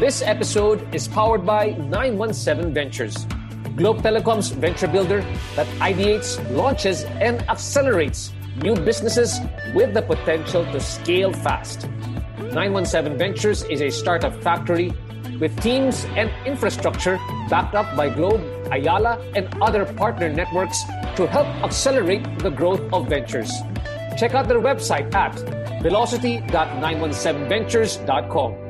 This episode is powered by 917 Ventures, Globe Telecom's venture builder that ideates, launches, and accelerates new businesses with the potential to scale fast. 917 Ventures is a startup factory with teams and infrastructure backed up by Globe, Ayala, and other partner networks to help accelerate the growth of ventures. Check out their website at velocity.917ventures.com.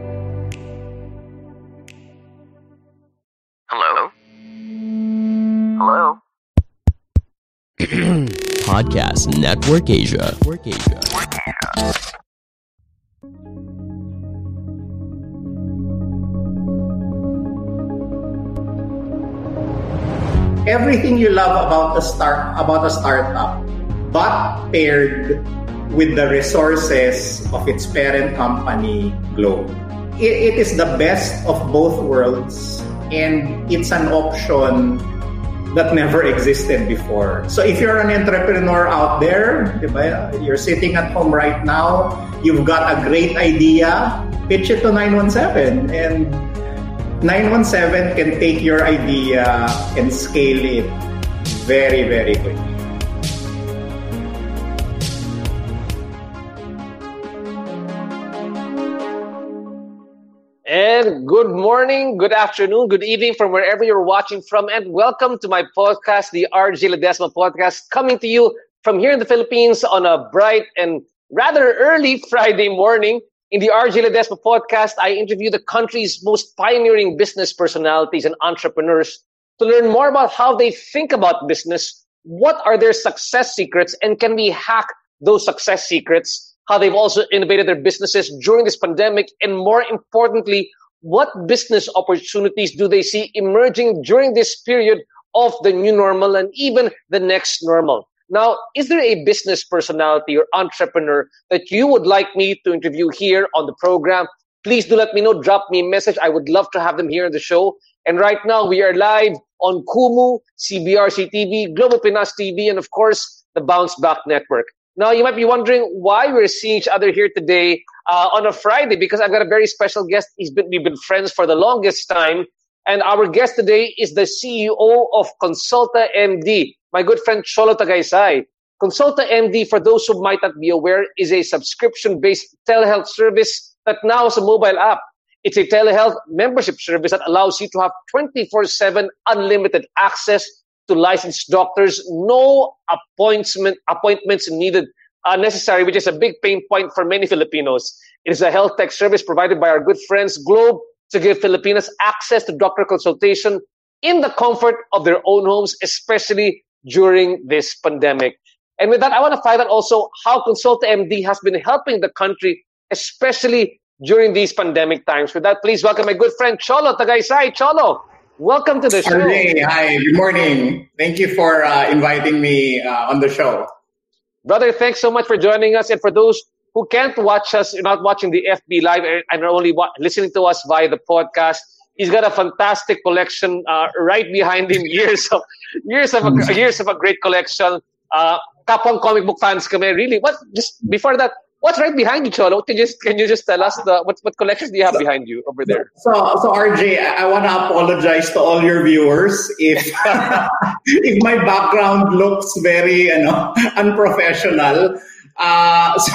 Hello? Podcast Network Asia. Network Asia. everything you love about a start about a startup, but paired with the resources of its parent company, Globe. It, it is the best of both worlds, and it's an option that never existed before. So if you're an entrepreneur out there, you're sitting at home right now, you've got a great idea, pitch it to 917 and 917 can take your idea and scale it very, very quickly. And good morning, good afternoon, good evening from wherever you're watching from, and welcome to my podcast, the RJ Ledesma podcast, coming to you from here in the Philippines on a bright and rather early Friday morning. In the RJ Ledesma podcast, I interview the country's most pioneering business personalities and entrepreneurs to learn more about how they think about business, what are their success secrets, and can we hack those success secrets, how they've also innovated their businesses during this pandemic, and more importantly, what business opportunities do they see emerging during this period of the new normal and even the next normal? Now, is there a business personality or entrepreneur that you would like me to interview here on the program? Please do let me know. Drop me a message. I would love to have them here on the show. And right now, we are live on Kumu, CBRC TV, Global Pinas TV, and of course, the Bounce Back Network. Now, you might be wondering why we're seeing each other here today uh, on a Friday, because I've got a very special guest. He's been, we've been friends for the longest time. And our guest today is the CEO of KonsultaMD, my good friend Cholo Tagaysay. KonsultaMD, for those who might not be aware, is a subscription-based telehealth service that now has a mobile app. It's a telehealth membership service that allows you to have 24-7 unlimited access to licensed doctors, no appointment appointments needed uh, necessary, which is a big pain point for many Filipinos. It is a health tech service provided by our good friends Globe to give Filipinos access to doctor consultation in the comfort of their own homes, especially during this pandemic. And with that, I want to find out also how KonsultaMD has been helping the country, especially during these pandemic times. With that, please welcome my good friend Cholo Tagaysay. Cholo, welcome to the show. Hey, hi, good morning. Thank you for uh, inviting me uh, on the show. Brother, thanks so much for joining us. And for those who can't watch us, you're not watching the FB live and are only wa- listening to us via the podcast, he's got a fantastic collection uh, right behind him. Years of years of a, years of a great collection. Uh, kapang comic book fans kami. Really, what? Just before that, what's right behind you, Cholo? Can you just can you just tell us the what what collections do you have behind you over there? So, so RJ, I, I want to apologize to all your viewers if if my background looks very, you know, unprofessional. Uh, so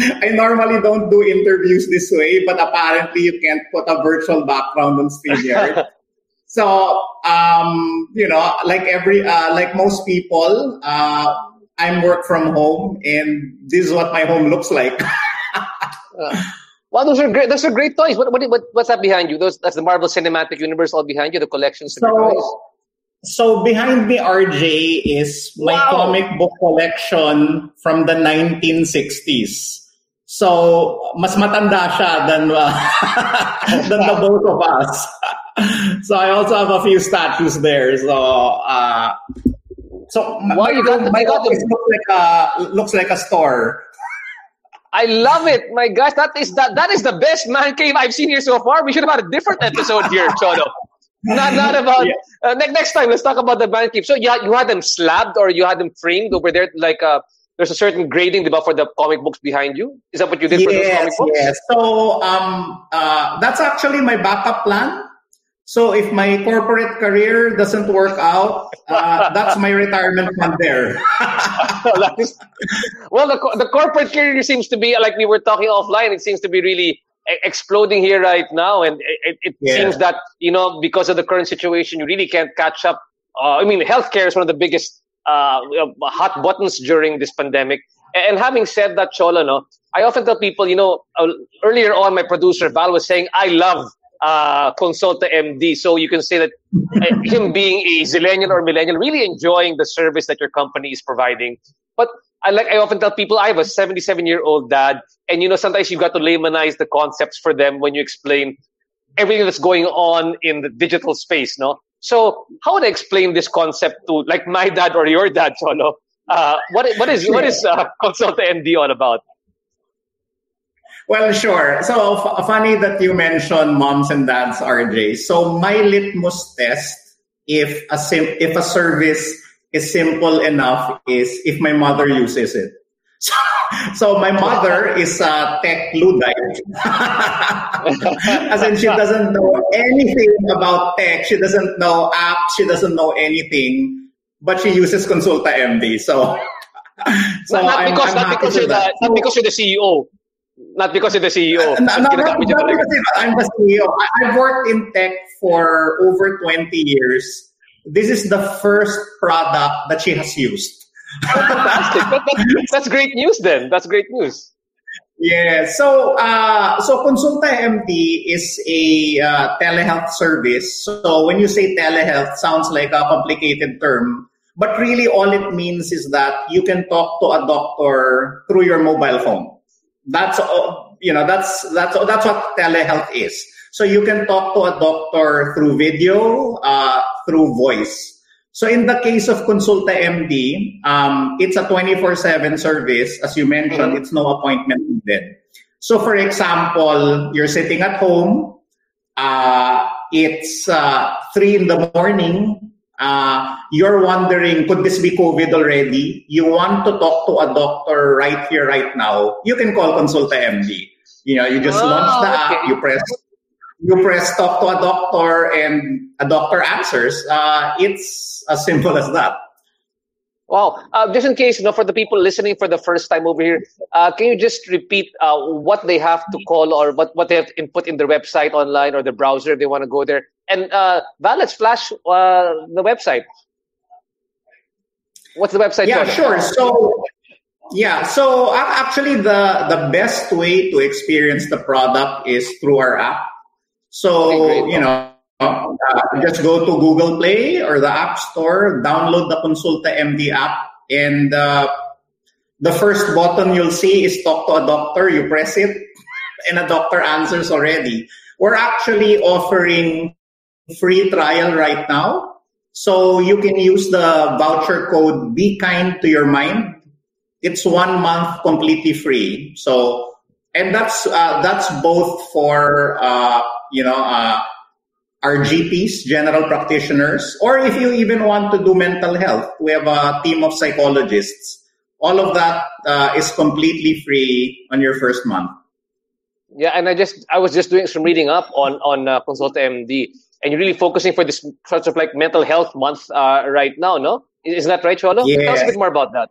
I normally don't do interviews this way, but apparently you can't put a virtual background on StreamYard. so, um, you know, like every, uh, like most people, uh, I'm work from home, and this is what my home looks like. Uh, Wow, those are great. Those are great toys. What, what, what what's that behind you? Those that's the Marvel Cinematic Universe all behind you. The collections toys. So So behind me, RJ, is my Wow. comic book collection from the 1960s. So mas matanda siya than uh, than the both of us. so I also have a few statues there. So uh, so my, Wow, you got my got the- looks like a looks like a store. I love it. My gosh, that is that that is the best man cave I've seen here so far. We should have had a different episode here, Cholo. Not not about Yeah. uh, next next time. Let's talk about the man cave. So you had, you had them slabbed or you had them framed over there, like uh, there's a certain grading diba, for the comic books behind you. Is that what you did for those Yes, comic books? yes. So um, uh, that's actually my backup plan. So if my corporate career doesn't work out, uh, that's my retirement fund there. Well, the, the corporate career seems to be like we were talking offline. It seems to be really exploding here right now, and it, it, Yeah. seems that you know because of the current situation, you really can't catch up. Uh, I mean, healthcare is one of the biggest uh, uh, hot buttons during this pandemic. And having said that, Cholo, no, I often tell people, you know, uh, earlier on, my producer Val was saying, I love uh, KonsultaMD. So you can say that uh, him being a zillennial or millennial, really enjoying the service that your company is providing. But I like I often tell people I have a 77 year old dad, and you know sometimes you got to laymanize the concepts for them when you explain everything that's going on in the digital space, no? So how would I explain this concept to like my dad or your dad, Cholo? Uh, what what is what is uh, KonsultaMD all about? Well, sure. So f- funny that you mentioned moms and dads, RJ. So my litmus test, if a sim- if a service is simple enough, is if my mother uses it. So, so my mother is a tech luddite, as in she doesn't know anything about tech. She doesn't know apps. She doesn't know anything, but she uses KonsultaMD. So, so not, not I'm- because I'm not happy because you're the that. not because you're the CEO. Not because you're the CEO. Uh, no, Just no, ginagamit no, niyo no, talaga. because I'm the CEO. I've worked in tech for over 20 years. This is the first product that she has used. Fantastic. That- that- that's great news then. That's great news. Yeah. So, uh, so KonsultaMD is a uh, telehealth service. So when you say telehealth, sounds like a complicated term, but really all it means is that you can talk to a doctor through your mobile phone. That's you know, that's that's that's what telehealth is. So you can talk to a doctor through video, uh, through voice. So in the case of KonsultaMD, um, it's a 24-7 service. As you mentioned, it's no appointment needed. So for example, you're sitting at home, uh, it's uh, 3 in the morning, uh, you're wondering, could this be COVID already? You want to talk to a doctor right here, right now. You can call KonsultaMD. You know, you just Oh, launch the app, you press you press talk to a doctor and a doctor answers. Uh, it's as simple as that. Wow. Uh, just in case, you know, for the people listening for the first time over here, uh, can you just repeat uh, what they have to call or what, what they have to input in their website online or the browser if they want to go there? And uh, Val, let's flash uh, the website. What's the website? Yeah, sure. So, yeah, so ac- actually, the the best way to experience the product is through our app. So, Okay, you know, uh, just go to Google Play or the App Store, download the KonsultaMD app, and uh, the first button you'll see is talk to a doctor. You press it, and a doctor answers already. We're actually offering free trial right now. So you can use the voucher code Be Kind to Your Mind. It's one month completely free. So, and that's, uh, that's both for, uh, you know, uh, our GPs, general practitioners, or if you even want to do mental health, we have a team of psychologists. All of that uh, is completely free on your first month. Yeah, and I just I was just doing some reading up on on uh, MD, and you're really focusing for this sort of like mental health month uh, right now, no? Is that right, Cholo? Tell us a bit more about that.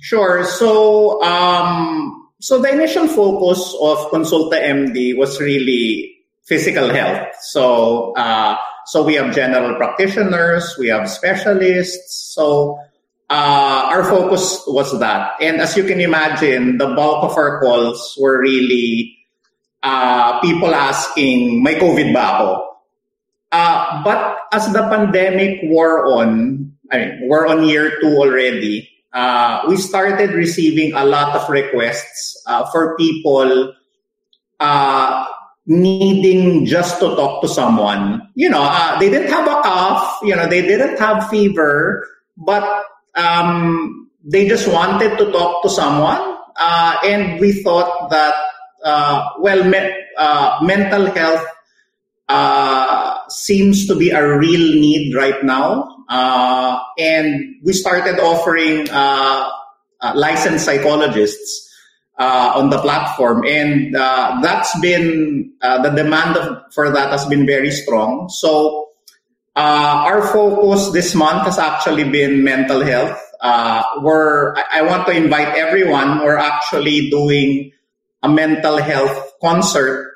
Sure. So, um, so the initial focus of KonsultaMD was really physical health. So, uh, so we have general practitioners, we have specialists. So, uh, our focus was that. And as you can imagine, the bulk of our calls were really uh, people asking, may COVID ba ako? Uh, but as the pandemic wore on, I mean, we're on year two already, uh, we started receiving a lot of requests uh, for people uh, needing just to talk to someone. You know, uh, they didn't have a cough, you know, they didn't have fever, but um, they just wanted to talk to someone. And we thought that, uh, well, me- mental health uh, seems to be a real need right now. Uh, and we started offering licensed psychologists uh, on the platform, and uh, that's been uh, the demand of, for that has been very strong. So our focus this month has actually been mental health. we're I, I want to invite everyone. We're actually doing a mental health concert.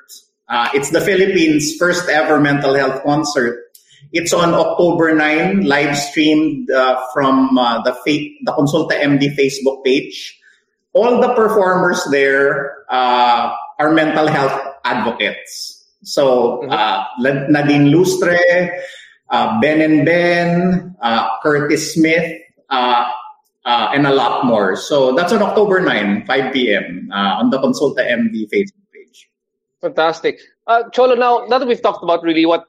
It's the Philippines' first ever mental health concert. It's on October 9, live streamed uh, from uh, the, fa- the KonsultaMD Facebook page all the performers there uh, are mental health advocates. So mm-hmm. uh, Nadine Lustre, uh, Ben and Ben, uh, Curtis Smith, uh, uh, and a lot more. So that's on October 9, 5 p.m. on the KonsultaMD Facebook Fantastic. Cholo, now, now that we've talked about really what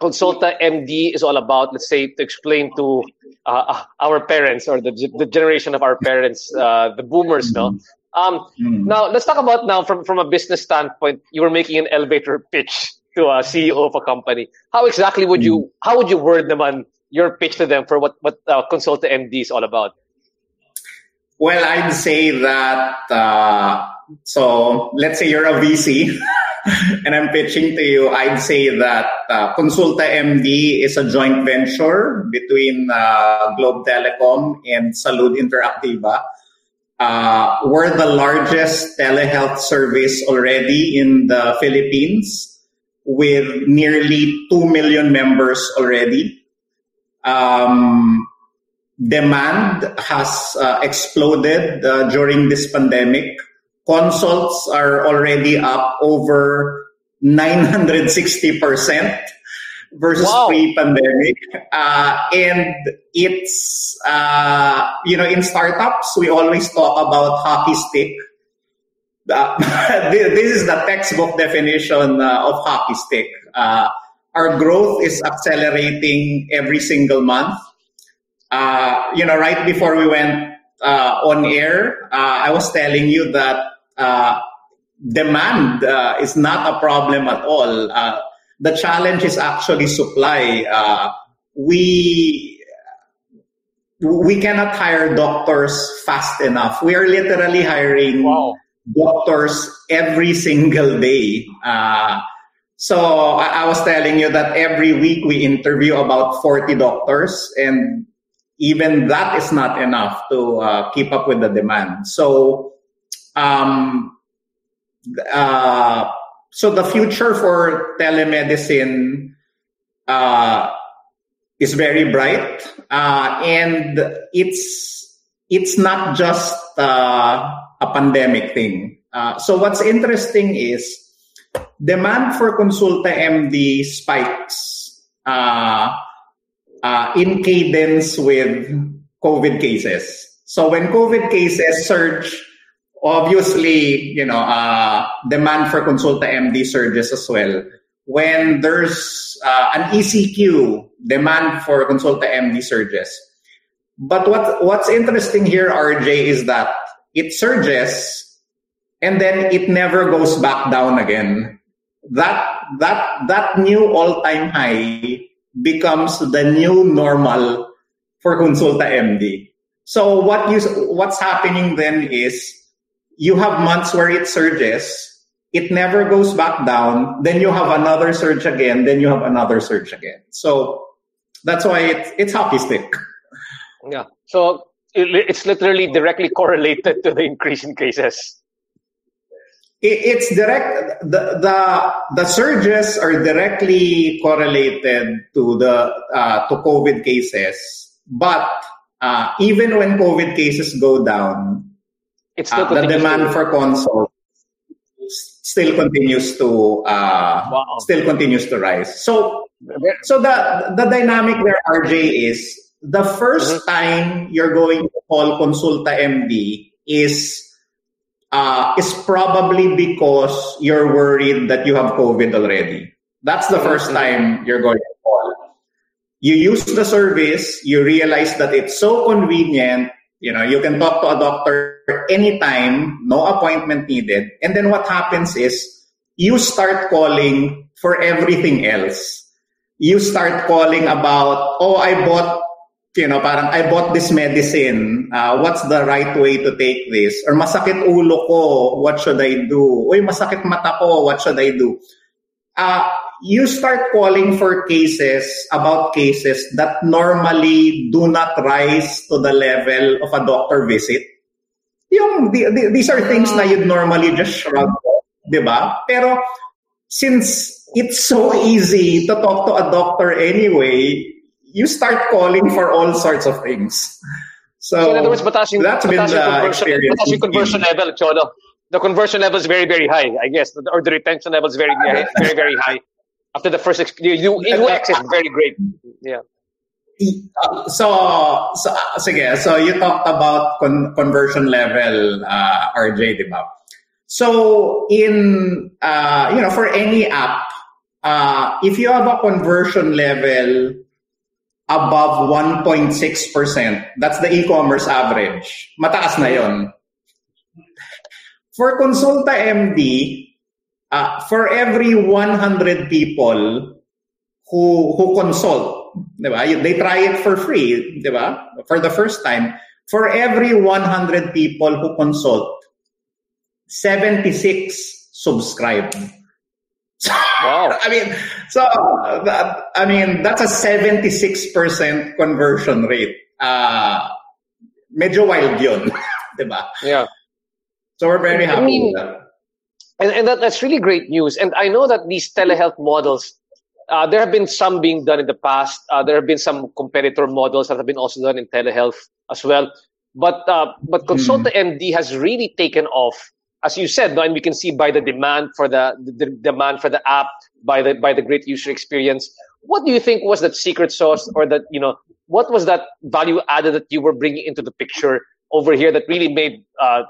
KonsultaMD is all about, let's say, to explain to uh, uh, our parents or the, the generation of our parents, uh, the boomers, no? Um, mm. Now, let's talk about now from, from a business standpoint. You were making an elevator pitch to a CEO of a company. How exactly would you, mm. how would you word them on your pitch to them for what, what uh, KonsultaMD is all about? Well, I'd say that, uh, so let's say you're a VC. and I'm pitching to you, I'd say that uh, KonsultaMD is a joint venture between uh, Globe Telecom and Salud Interactiva. Uh, we're the largest telehealth service already in the Philippines with nearly 2 million members already. Um, demand has uh, exploded uh, during this pandemic consults are already up over 960% versus wow. pre-pandemic. Uh, and it's, uh, you know, in startups, we always talk about hockey stick. Uh, this is the textbook definition uh, of hockey stick. Uh, our growth is accelerating every single month. Uh, you know, right before we went on air, I was telling you that uh, demand uh, is not a problem at all. Uh, the challenge is actually supply. Uh, we we cannot hire doctors fast enough. We are literally hiring wow. doctors every single day. Uh, so I, I was telling you that every week we interview about 40 doctors and even that is not enough to uh, keep up with the demand. So um, uh, so the future for telemedicine uh, is very bright, uh, and it's it's not just uh, a pandemic thing. Uh, so what's interesting is demand for KonsultaMD spikes uh, in cadence with COVID cases. So when COVID cases surge obviously, you know, uh, demand for KonsultaMD surges as well. When there's uh, an ECQ, demand for KonsultaMD surges. But what what's interesting here, RJ, is that it surges and then it never goes back down again. That that that new all-time high becomes the new normal for KonsultaMD. So what you what's happening then is you have months where it surges, it never goes back down, then you have another surge again, then you have another surge again. So that's why it's, it's hockey stick. Yeah. So it's literally directly correlated to the increase in cases. It's direct. The the the surges are directly correlated to the uh, to COVID cases, but uh, even when COVID cases go down, it's still uh, the demand to... for consoles still continues to uh, wow. still continues to rise. So So the the dynamic there, RJ, is the 1st Mhm. time you're going to call KonsultaMD is uh, is probably because you're worried that you have COVID already. That's the 1st Mhm. time you're going to call. You use the service, you realize that it's so convenient. You know, you can talk to a doctor anytime, no appointment needed. And then what happens is you start calling for everything else. You start calling about, oh, I bought, you know, parang I bought this medicine. Uh, what's the right way to take this? Or masakit ulo ko, what should I do? Uy, masakit mata ko, what should I do? Uh, you start calling for cases about cases that normally do not rise to the level of a doctor visit. Yung, the, the, these are things na you'd normally just shrug off, di ba? Pero since it's so easy to talk to a doctor anyway, you start calling for all sorts of things. So, So in other words, mataas yung, that's been the conversion, experience. yung conversion level, Cholo. The conversion level is very, very high, I guess. Or the retention level is very, very, very, very high. After the first experience, you, UX is very great. Yeah. Uh, so, so uh, sige, so you talked about con- conversion level, uh, RJ, di ba? So, in, uh, you know, for any app, uh, if you have a conversion level above 1.6%, that's the e-commerce average. Mataas na yon. For Consulta MD, uh, for every 100 people who who consult, di ba? They try it for free, di ba? For the first time, for every 100 people who consult, 76 subscribe. Wow. I mean, so that, I mean, that's a 76% conversion rate. Uh, medyo wild yun, di ba? Yeah. So we're very happy I happy mean, with that. And, and that, that's really great news. And I know that these telehealth models, uh, there have been some being done in the past. Uh, there have been some competitor models that have been also done in telehealth as well. But uh, but KonsultaMD has really taken off, as you said, and we can see by the demand for the, the demand for the app, by the by the great user experience. What do you think was that secret sauce, or that you know, what was that value added that you were bringing into the picture over here that really made uh,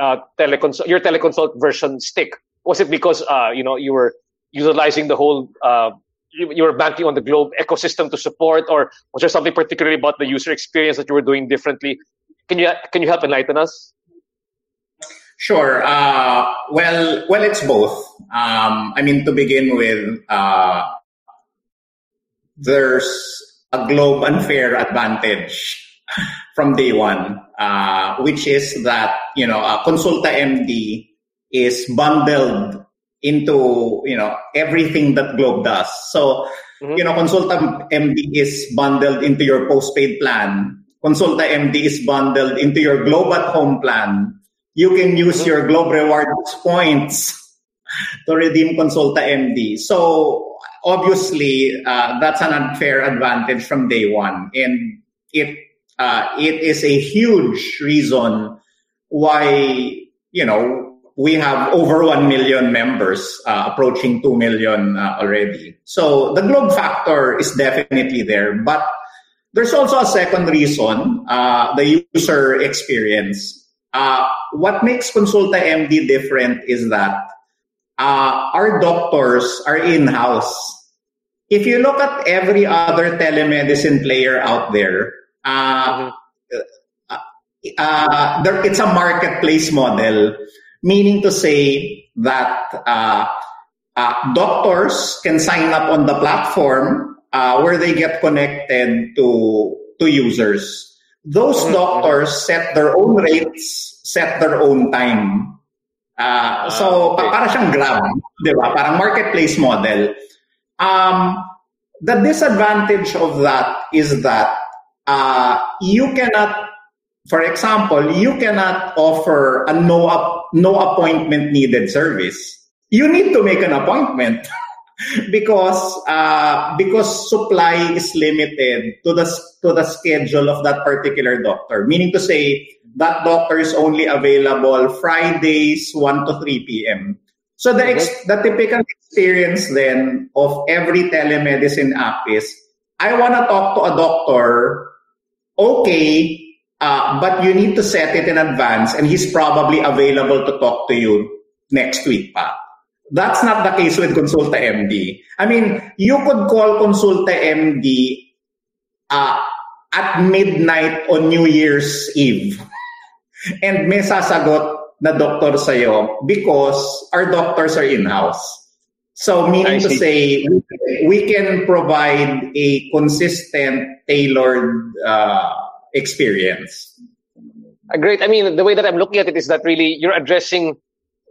uh, teleconsult, your teleconsult version stick? Was it because uh, you know you were utilizing the whole uh, you, you were banking on the Globe ecosystem to support, or was there something particularly about the user experience that you were doing differently? Can you can you help enlighten us? Sure. Uh, well, well, it's both. Um, I mean, to begin with, uh, there's a globe unfair advantage from day one, uh, which is that you know, uh, KonsultaMD is bundled into you know everything that Globe does. So, Mhm. you know, KonsultaMD is bundled into your postpaid plan. KonsultaMD is bundled into your Globe at Home plan. You can use your Globe Rewards points to redeem KonsultaMD. So obviously, uh, that's an unfair advantage from day one, and it uh, it is a huge reason why you know we have over 1 million members uh, approaching 2 million uh, already. So the globe factor is definitely there. But there's also a second reason uh, the user experience uh, what makes KonsultaMD different is that uh, our doctors are in-house if you look at every other telemedicine player out there uh, uh, there, it's a marketplace model, meaning to say that uh, uh, doctors can sign up on the platform uh, where they get connected to to users. Those doctors set their own rates, set their own time. Uh, so, pa- para siyang Grab, di ba? Parang marketplace model. Um, the disadvantage of that is that uh, you cannot for example, you cannot offer a no up, no appointment needed service. You need to make an appointment because uh, because supply is limited to the to the schedule of that particular doctor. Meaning to say that doctor is only available Fridays 1 to 3 p.m. So the, ex- the typical experience then of every telemedicine app is, I want to talk to a doctor, okay, uh, but you need to set it in advance and he's probably available to talk to you next week pa. That's not the case with KonsultaMD. I mean, you could call KonsultaMD uh, at midnight on New Year's Eve. And may sasagot na doctor sa'yo because our doctors are in-house. So meaning to say, we can provide a consistent, tailored uh, experience. Great. I mean, the way that I'm looking at it is that really you're addressing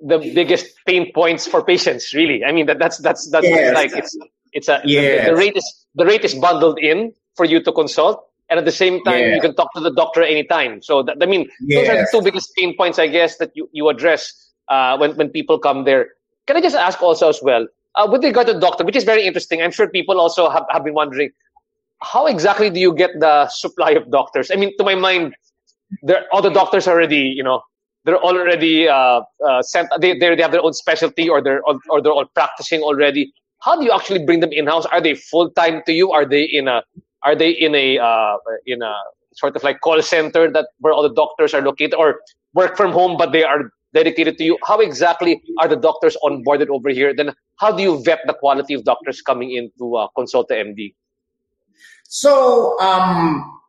the biggest pain points for patients. Really, I mean that that's that's that's Yes. like it's it's a Yes. the, the rate is the rate is bundled in for you to consult, and at the same time Yeah. you can talk to the doctor anytime. So that, I mean, those are the two biggest pain points, I guess, that you you address uh, when when people come there. Can I just ask also as well uh, with regard to the doctor, which is very interesting. I'm sure people also have, have been wondering how exactly do you get the supply of doctors? I mean, to my mind, there all the doctors already, you know, they're already uh, uh, sent. They they have their own specialty, or they're or, or they're all practicing already. How do you actually bring them in house? Are they full time to you? Are they in a are they in a uh, in a sort of like call center that where all the doctors are located, or work from home but they are dedicated to you? How exactly are the doctors onboarded over here? Then how do you vet the quality of doctors coming in to uh, KonsultaMD? So, um,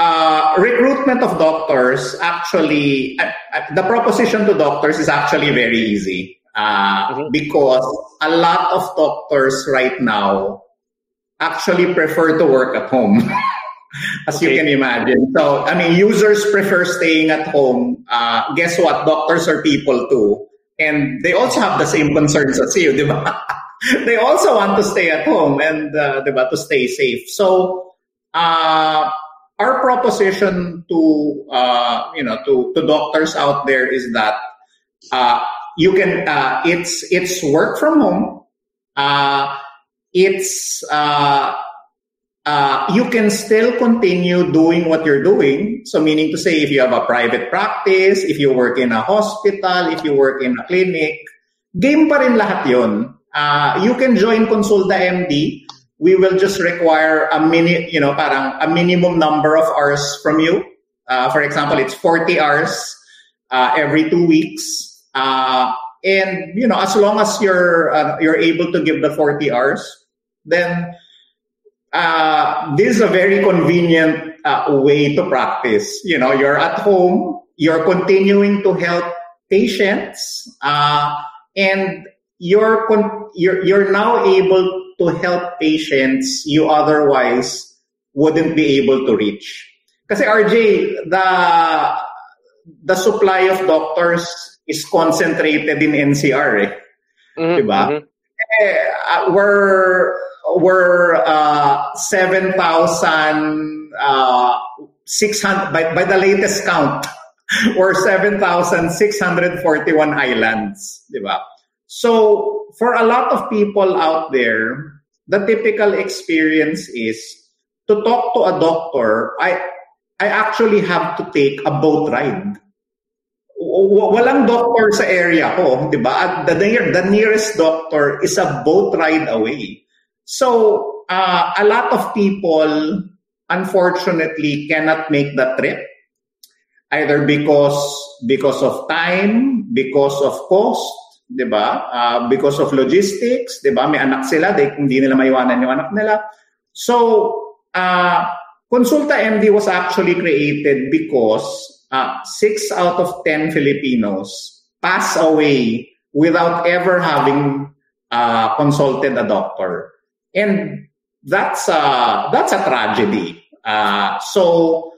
uh, recruitment of doctors actually, uh, uh, the proposition to doctors is actually very easy uh, Mhm. because a lot of doctors right now actually prefer to work at home, as you can imagine. So, I mean, users prefer staying at home. Uh, guess what? Doctors are people too. And they also have the same concerns as you, di ba? they also want to stay at home and, uh, di ba, to stay safe. So, uh, our proposition to, uh, you know, to, to doctors out there is that, uh, you can, uh, it's, it's work from home. Uh, it's, uh, uh, you can still continue doing what you're doing. So, meaning to say, if you have a private practice, if you work in a hospital, if you work in a clinic, game pa rin lahat. Uh, you can join KonsultaMD. We will just require a mini, you know, parang a minimum number of hours from you. Uh, for example, it's 40 hours uh, every two weeks. Uh, and, you know, as long as you're, uh, you're able to give the 40 hours, then uh, this is a very convenient uh, way to practice. You know, you're at home, you're continuing to help patients, and you're, con- you're you're now able to help patients you otherwise wouldn't be able to reach. Kasi RJ, the the supply of doctors is concentrated in NCR, eh. Mhm, Diba? mhm. Eh, uh, we're we're uh, seven thousand uh, six hundred by, by the latest count. We're seven thousand six hundred So for a lot of people out there, the typical experience is to talk to a doctor. I I actually have to take a boat ride walang doctor sa area ko, 'di ba? The, near, the nearest doctor is a boat ride away. So, uh, a lot of people unfortunately cannot make the trip either because because of time, because of cost, 'di ba? Uh, because of logistics, 'di ba? May anak sila, they, hindi nila maiwanan yung anak nila. So, uh, KonsultaMD was actually created because uh, six out of ten Filipinos pass away without ever having uh, consulted a doctor, and that's a that's a tragedy. Uh, so,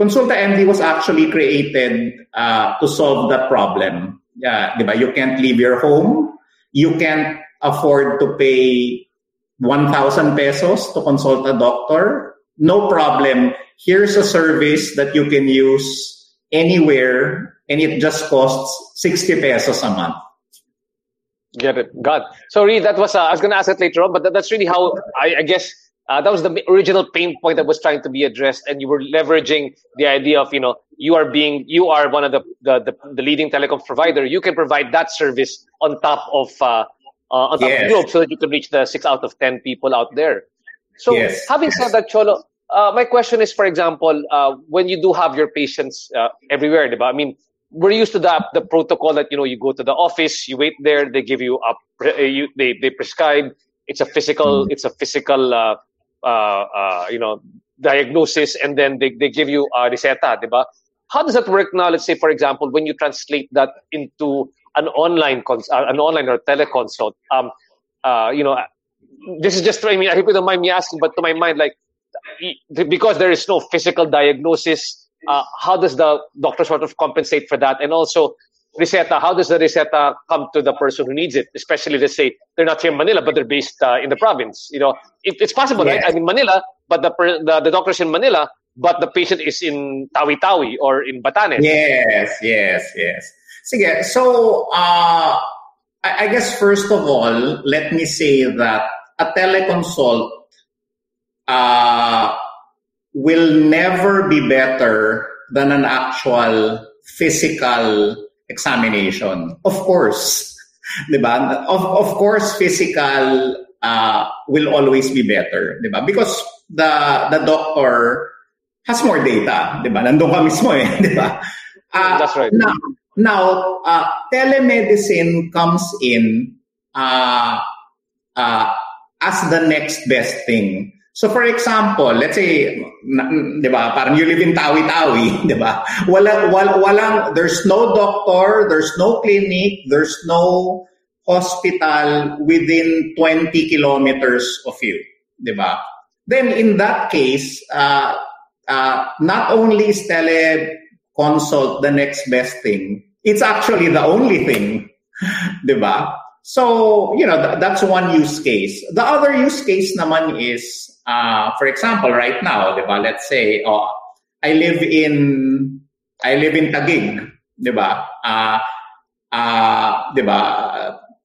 KonsultaMD was actually created uh, to solve that problem. Yeah, di ba? You can't leave your home. You can't afford to pay 1,000 pesos to consult a doctor. No problem. Here's a service that you can use anywhere and it just costs 60 pesos a month. Get it. God. Sorry, that was, uh, I was going to ask it later on, but that, that's really how I, I guess Uh, that was the original pain point that was trying to be addressed, and you were leveraging the idea of you know you are being you are one of the the, the, the leading telecom provider. You can provide that service on top of uh, uh, on top Yes. of the globe, so that you can reach the six out of ten people out there. So Yes. having said that, Cholo, uh, my question is, for example, uh, when you do have your patients uh, everywhere, diba? I mean, we're used to the the protocol that you know you go to the office, you wait there, they give you a you, they they prescribe. It's a physical it's a physical you know diagnosis, and then they, they give you a reseta, diba? How does that work now? Let's say, for example, when you translate that into an online cons- uh, an online or teleconsult, um, uh, you know, this is just I mean I hope you don't mind me asking, but to my mind, like because there is no physical diagnosis, uh, how does the doctor sort of compensate for that? And also, reseta, how does the reseta come to the person who needs it? Especially, let's say they're not here in Manila, but they're based uh, in the province. You know, it, it's possible, right? I'm in Manila, but the, the the doctor's in Manila, but the patient is in Tawi-Tawi or in Batanes. Yes, yes, yes. Sige, so uh, I, I guess first of all, let me say that a teleconsult uh, will never be better than an actual physical examination. Of course, diba? Of, of course, physical uh, will always be better, diba? Because the the doctor has more data, diba? Nandun ka mismo eh, diba? Uh, That's right. Now, now uh, telemedicine comes in uh, uh, as the next best thing. So for example, let's say, 'di ba, parang you live in Tawi-Tawi, 'di ba? Wala wala walang there's no doctor, there's no clinic, there's no hospital within 20 kilometers of you, 'di ba? Then in that case, uh, uh, not only is teleconsult the next best thing, it's actually the only thing, 'di ba? So, you know, th- that's one use case. The other use case naman is, uh, for example, right now, di ba, let's say, oh, I live in, I live in Taguig, di ba? Uh, uh, ba,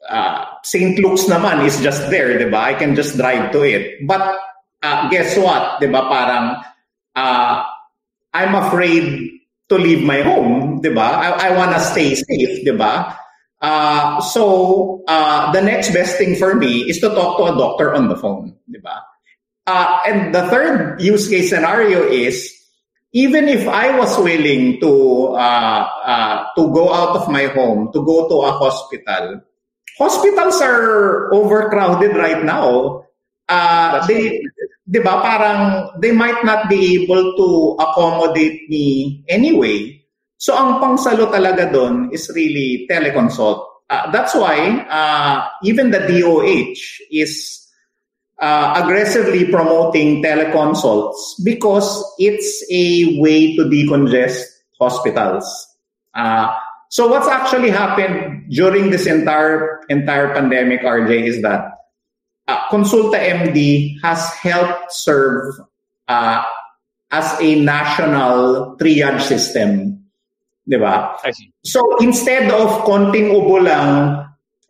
uh, St. Luke's naman is just there, di ba? I can just drive to it. But, uh, guess what? Di ba, parang, uh, I'm afraid to leave my home, di ba? I, I wanna stay safe, di ba? Uh, so uh, the next best thing for me is to talk to a doctor on the phone, di ba? Uh, and the third use case scenario is even if I was willing to uh, uh, to go out of my home to go to a hospital, hospitals are overcrowded right now. Uh, they, di ba, parang they might not be able to accommodate me anyway. So ang pangsalo talaga doon is really teleconsult. Uh, that's why uh, even the DOH is uh, aggressively promoting teleconsults because it's a way to decongest hospitals. Uh, so what's actually happened during this entire entire pandemic, RJ, is that uh, KonsultaMD has helped serve uh, as a national triage system. Di ba? So instead of konting ubo lang,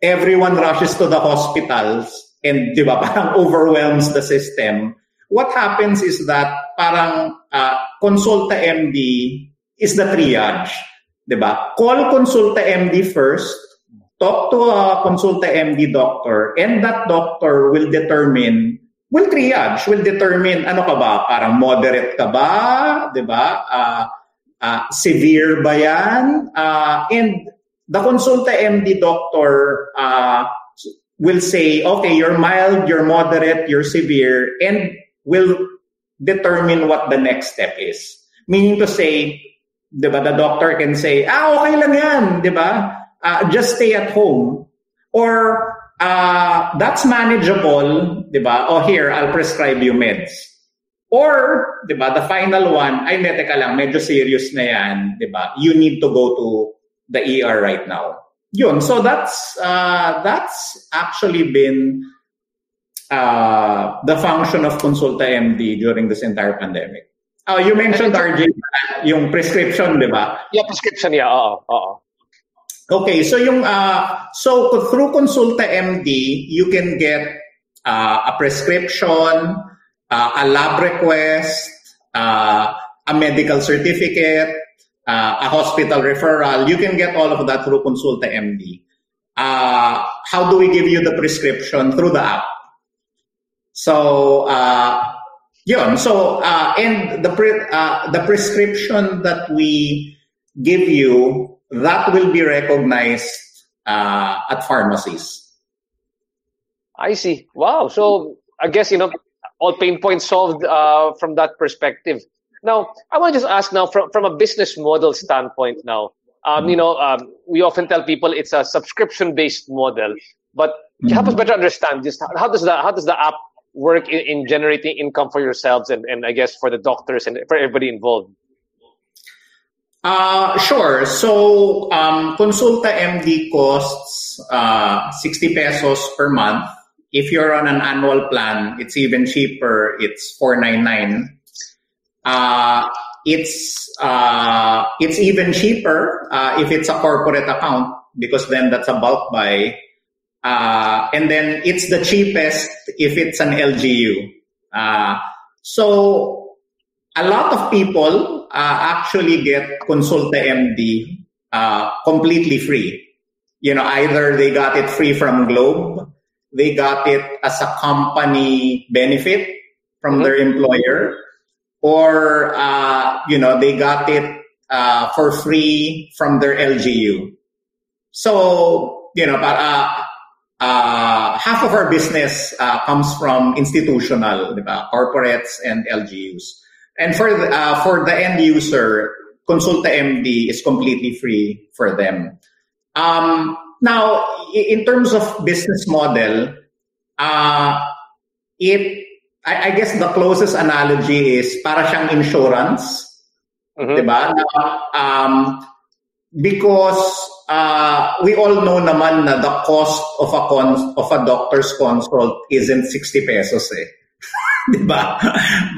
everyone rushes to the hospitals and di ba, parang overwhelms the system. What happens is that parang uh, Consulta MD is the triage. Di ba? Call Consulta MD first, talk to a Consulta MD doctor, and that doctor will determine will triage, will determine ano ka ba, parang moderate ka ba, 'di ba? Ah, ah, severe ba 'yan? Ah, and the KonsultaMD doctor uh, will say, okay, you're mild, you're moderate, you're severe, and will determine what the next step is. Meaning to say, di ba, the doctor can say, ah, okay lang yan, di ba? Ah, just stay at home. Or, uh, that's manageable, di ba? Oh, here, I'll prescribe you meds. Or, di ba, the final one, ay, may teka lang, medyo serious na yan, di ba? You need to go to the ER right now. Yun. So that's, uh, that's actually been uh, the function of KonsultaMD during this entire pandemic. Oh, you mentioned, RJ, yung prescription, di ba? Yeah, prescription, yeah. Oo, oo. Okay, so yung uh, so through KonsultaMD, you can get uh, a prescription, uh, a lab request, uh, a medical certificate, uh, a hospital referral. You can get all of that through KonsultaMD. Uh, how do we give you the prescription through the app? So, uh. So, uh, and the pre- uh, the prescription that we give you that will be recognized uh, at pharmacies. I see. Wow. So I guess you know all pain points solved uh, from that perspective. Now, I want to just ask now from from a business model standpoint. Now, um, you know, um, we often tell people it's a subscription based model, but help us better understand just how, how does that how does the app work in, in generating income for yourselves and, and I guess for the doctors and for everybody involved? Uh, sure. So, um, KonsultaMD costs uh, 60 pesos per month. If you're on an annual plan, it's even cheaper. It's 499. Uh, it's uh, it's even cheaper uh, if it's a corporate account because then that's a bulk buy. Uh, and then it's the cheapest if it's an LGU. Uh, so a lot of people uh, actually get KonsultaMD uh, completely free. You know, either they got it free from Globe, they got it as a company benefit from mm-hmm. their employer, or uh, you know they got it uh, for free from their LGU. So you know, but uh, uh, half of our business uh, comes from institutional, diba? corporates and LGUs. And for the, uh, for the end user, KonsultaMD is completely free for them. Um, now, in terms of business model, uh, it I, I, guess the closest analogy is para siyang insurance, mm-hmm. diba? um, because uh, we all know naman na the cost of a con- of a doctor's consult isn't 60 pesos eh. 'Di ba?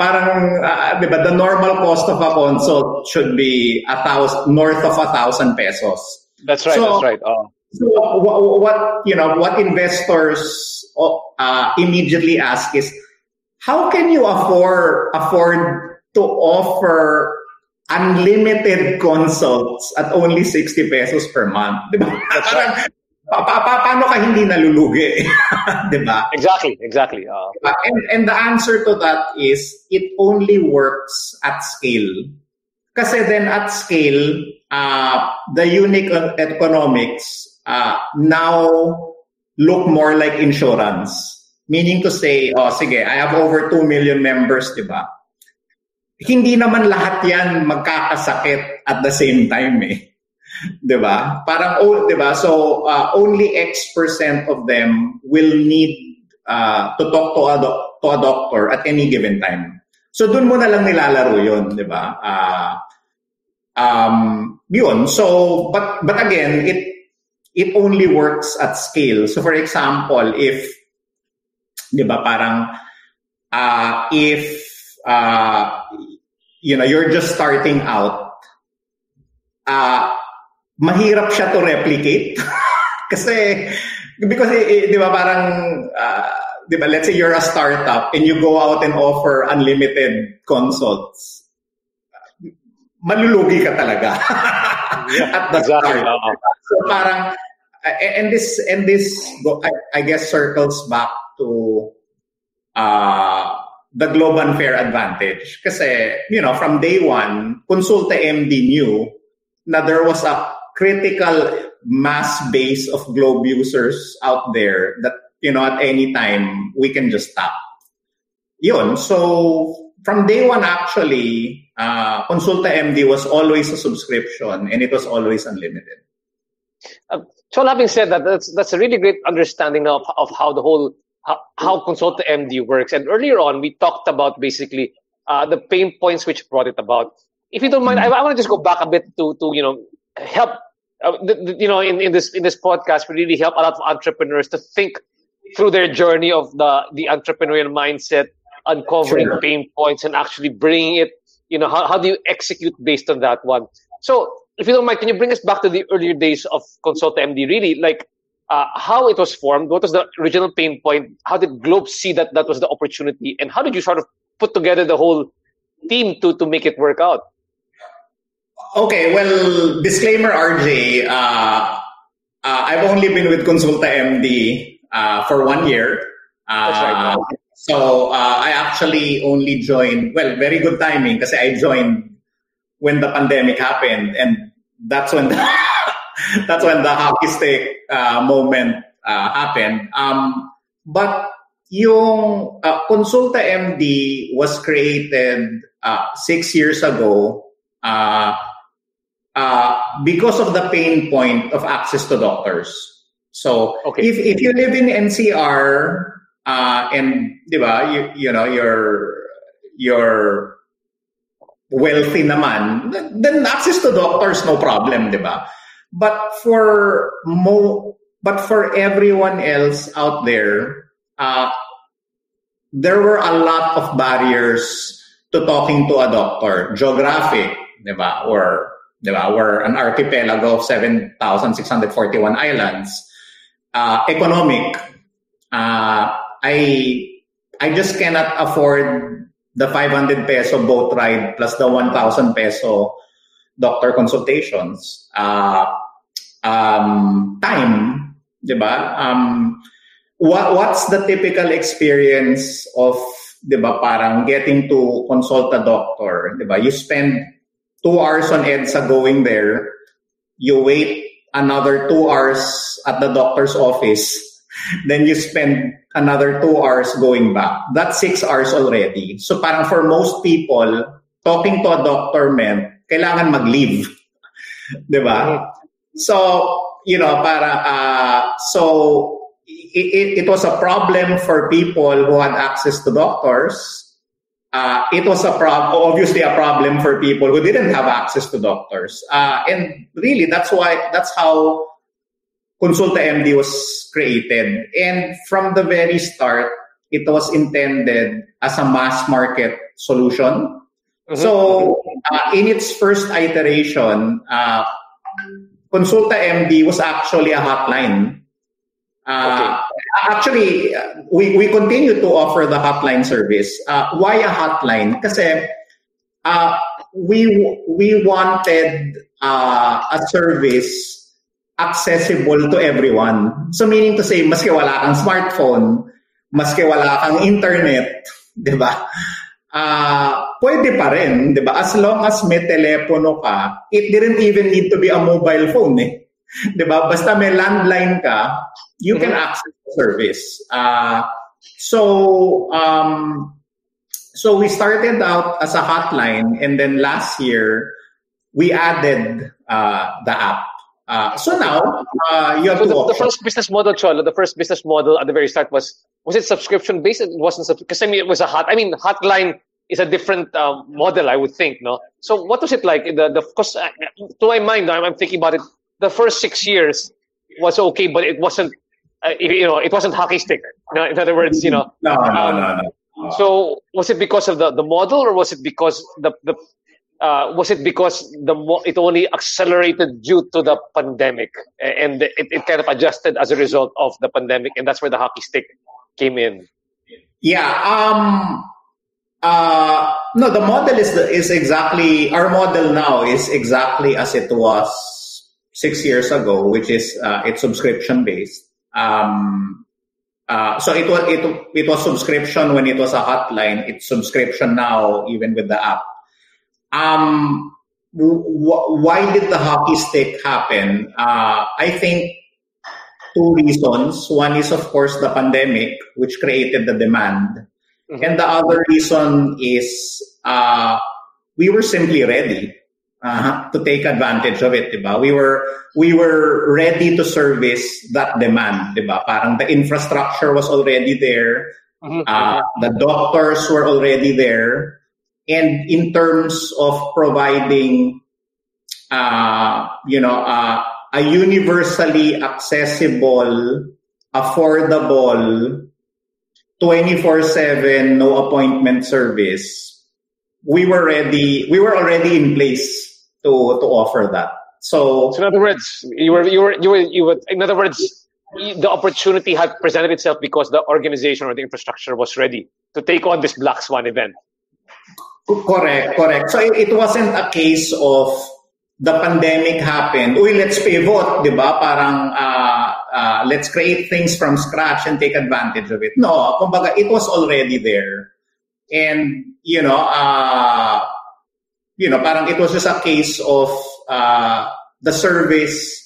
Parang uh, 'di ba the normal cost of a consult should be a thousand north of a thousand pesos. That's right. So, that's right. Oh. So what, what you know what investors uh, immediately ask is how can you afford afford to offer unlimited consults at only 60 pesos per month? Diba? That's right. Pa- pa- paano ka hindi nalulugi? Di ba? Exactly, exactly. Uh, and, and the answer to that is it only works at scale. Kasi then at scale, uh, the unique economics uh, now look more like insurance. Meaning to say, oh sige, I have over 2 million members, di ba? Hindi naman lahat yan magkakasakit at the same time eh. 'Di ba? Parang oh, 'di ba? So uh, only X percent of them will need uh, to talk to a do- to a doctor at any given time. So doon mo na lang nilalaro 'yon, 'di ba? Uh, um, 'yun. So but but again, it it only works at scale. So for example, if 'di ba parang uh, if uh, you know you're just starting out uh, mahirap siya to replicate. Kasi, because, eh, eh, di ba, parang, uh, di ba, let's say you're a startup and you go out and offer unlimited consults. Malulugi ka talaga. At the exactly. start. So parang, and this, and this, I, guess, circles back to, uh, the global Fair advantage. Kasi, you know, from day one, KonsultaMD knew that there was a critical mass base of Globe users out there that, you know, at any time we can just tap. Yun. So from day one, actually, uh, KonsultaMD was always a subscription and it was always unlimited. Uh, so having said that, that's, that's a really great understanding of, of how the whole, how, how KonsultaMD works. And earlier on, we talked about basically uh, the pain points which brought it about. If you don't mind, mm-hmm. I, I want to just go back a bit to, to you know, help uh, you know, in, in this in this podcast, we really help a lot of entrepreneurs to think through their journey of the the entrepreneurial mindset, uncovering sure. pain points, and actually bringing it. You know, how how do you execute based on that one? So, if you don't mind, can you bring us back to the earlier days of KonsultaMD? Really, like uh, how it was formed, what was the original pain point? How did Globe see that that was the opportunity, and how did you sort of put together the whole team to to make it work out? Okay, well, disclaimer, RJ. Uh, uh, I've only been with KonsultaMD uh, for one year. Uh, right. So uh, I actually only joined. Well, very good timing because I joined when the pandemic happened, and that's when the, that's when the hockey stick uh, moment uh, happened. Um, but yung uh, KonsultaMD was created uh, six years ago uh, uh, because of the pain point of access to doctors. So Okay. if, if you live in NCR uh, and di ba, you, you know you're you're wealthy naman, then access to doctors no problem, di ba? But for mo but for everyone else out there, uh, there were a lot of barriers to talking to a doctor. Geographic, di ba? Or, di ba? We're an archipelago of 7,641 islands. Uh, economic. Uh, I, I just cannot afford the 500 peso boat ride plus the 1,000 peso doctor consultations. Uh, um, time, di ba? Um, what what's the typical experience of, 'di ba parang getting to consult a doctor 'di ba you spend 2 hours on EDSA going there you wait another 2 hours at the doctor's office then you spend another 2 hours going back. That's 6 hours already. So parang for most people talking to a doctor meant kailangan mag-leave. 'di ba so you know para uh, so it, it, it was a problem for people who had access to doctors. Uh, it was a prob- obviously a problem for people who didn't have access to doctors. Uh, and really, that's why that's how KonsultaMD was created. And from the very start, it was intended as a mass market solution. So, uh, in its first iteration, uh, KonsultaMD was actually a hotline. Uh, Actually, uh, we, we continue to offer the hotline service. Uh, why a hotline? Kasi uh, we we wanted uh, a service accessible to everyone. So meaning to say, maski wala kang smartphone, maski wala kang internet, di ba? Ah, pwede pa rin, di ba? As long as may telepono ka, it didn't even need to be a mobile phone eh. Di ba? Basta may landline ka, you can access the service. Uh, so, um, so we started out as a hotline, and then last year we added uh, the app. Uh, so now uh, you have So two the, the first business model, Cholo, the first business model at the very start was was it subscription based? It wasn't because I mean it was a hot. I mean hotline is a different um, model, I would think. No, so what was it like? The the because uh, to my mind, I'm, I'm thinking about it. The first six years was okay, but it wasn't. Uh, you know, it wasn't hockey stick. You know, in other words, you know. No, no, um, no, no. So was it because of the, the model, or was it because the the uh, was it because the it only accelerated due to the pandemic, and it, it kind of adjusted as a result of the pandemic, and that's where the hockey stick came in. Yeah. Um. Uh. No, the model is the, is exactly our model now is exactly as it was six years ago, which is uh, it's subscription based. Um. Uh, so it was it it was subscription when it was a hotline. It's subscription now, even with the app. Um. w- why did the hockey stick happen? Uh, I think two reasons. One is, of course, the pandemic, which created the demand. And the other reason is uh, we were simply ready uh, to take advantage of it, diba? We were we were ready to service that demand, diba? Parang the infrastructure was already there, uh, the doctors were already there, and in terms of providing, uh, you know, uh, a universally accessible, affordable 24/7 no appointment service we were ready we were already in place to to offer that so So in other words, you were you were you were you were in other words. The opportunity had presented itself because the organization or the infrastructure was ready to take on this Black Swan event. Correct, correct. So it, wasn't a case of the pandemic happened. Uy, let's pivot, di ba? Parang uh, uh, let's create things from scratch and take advantage of it. No, kumbaga, it was already there. And, you know, uh, you know, parang it was just a case of uh, the service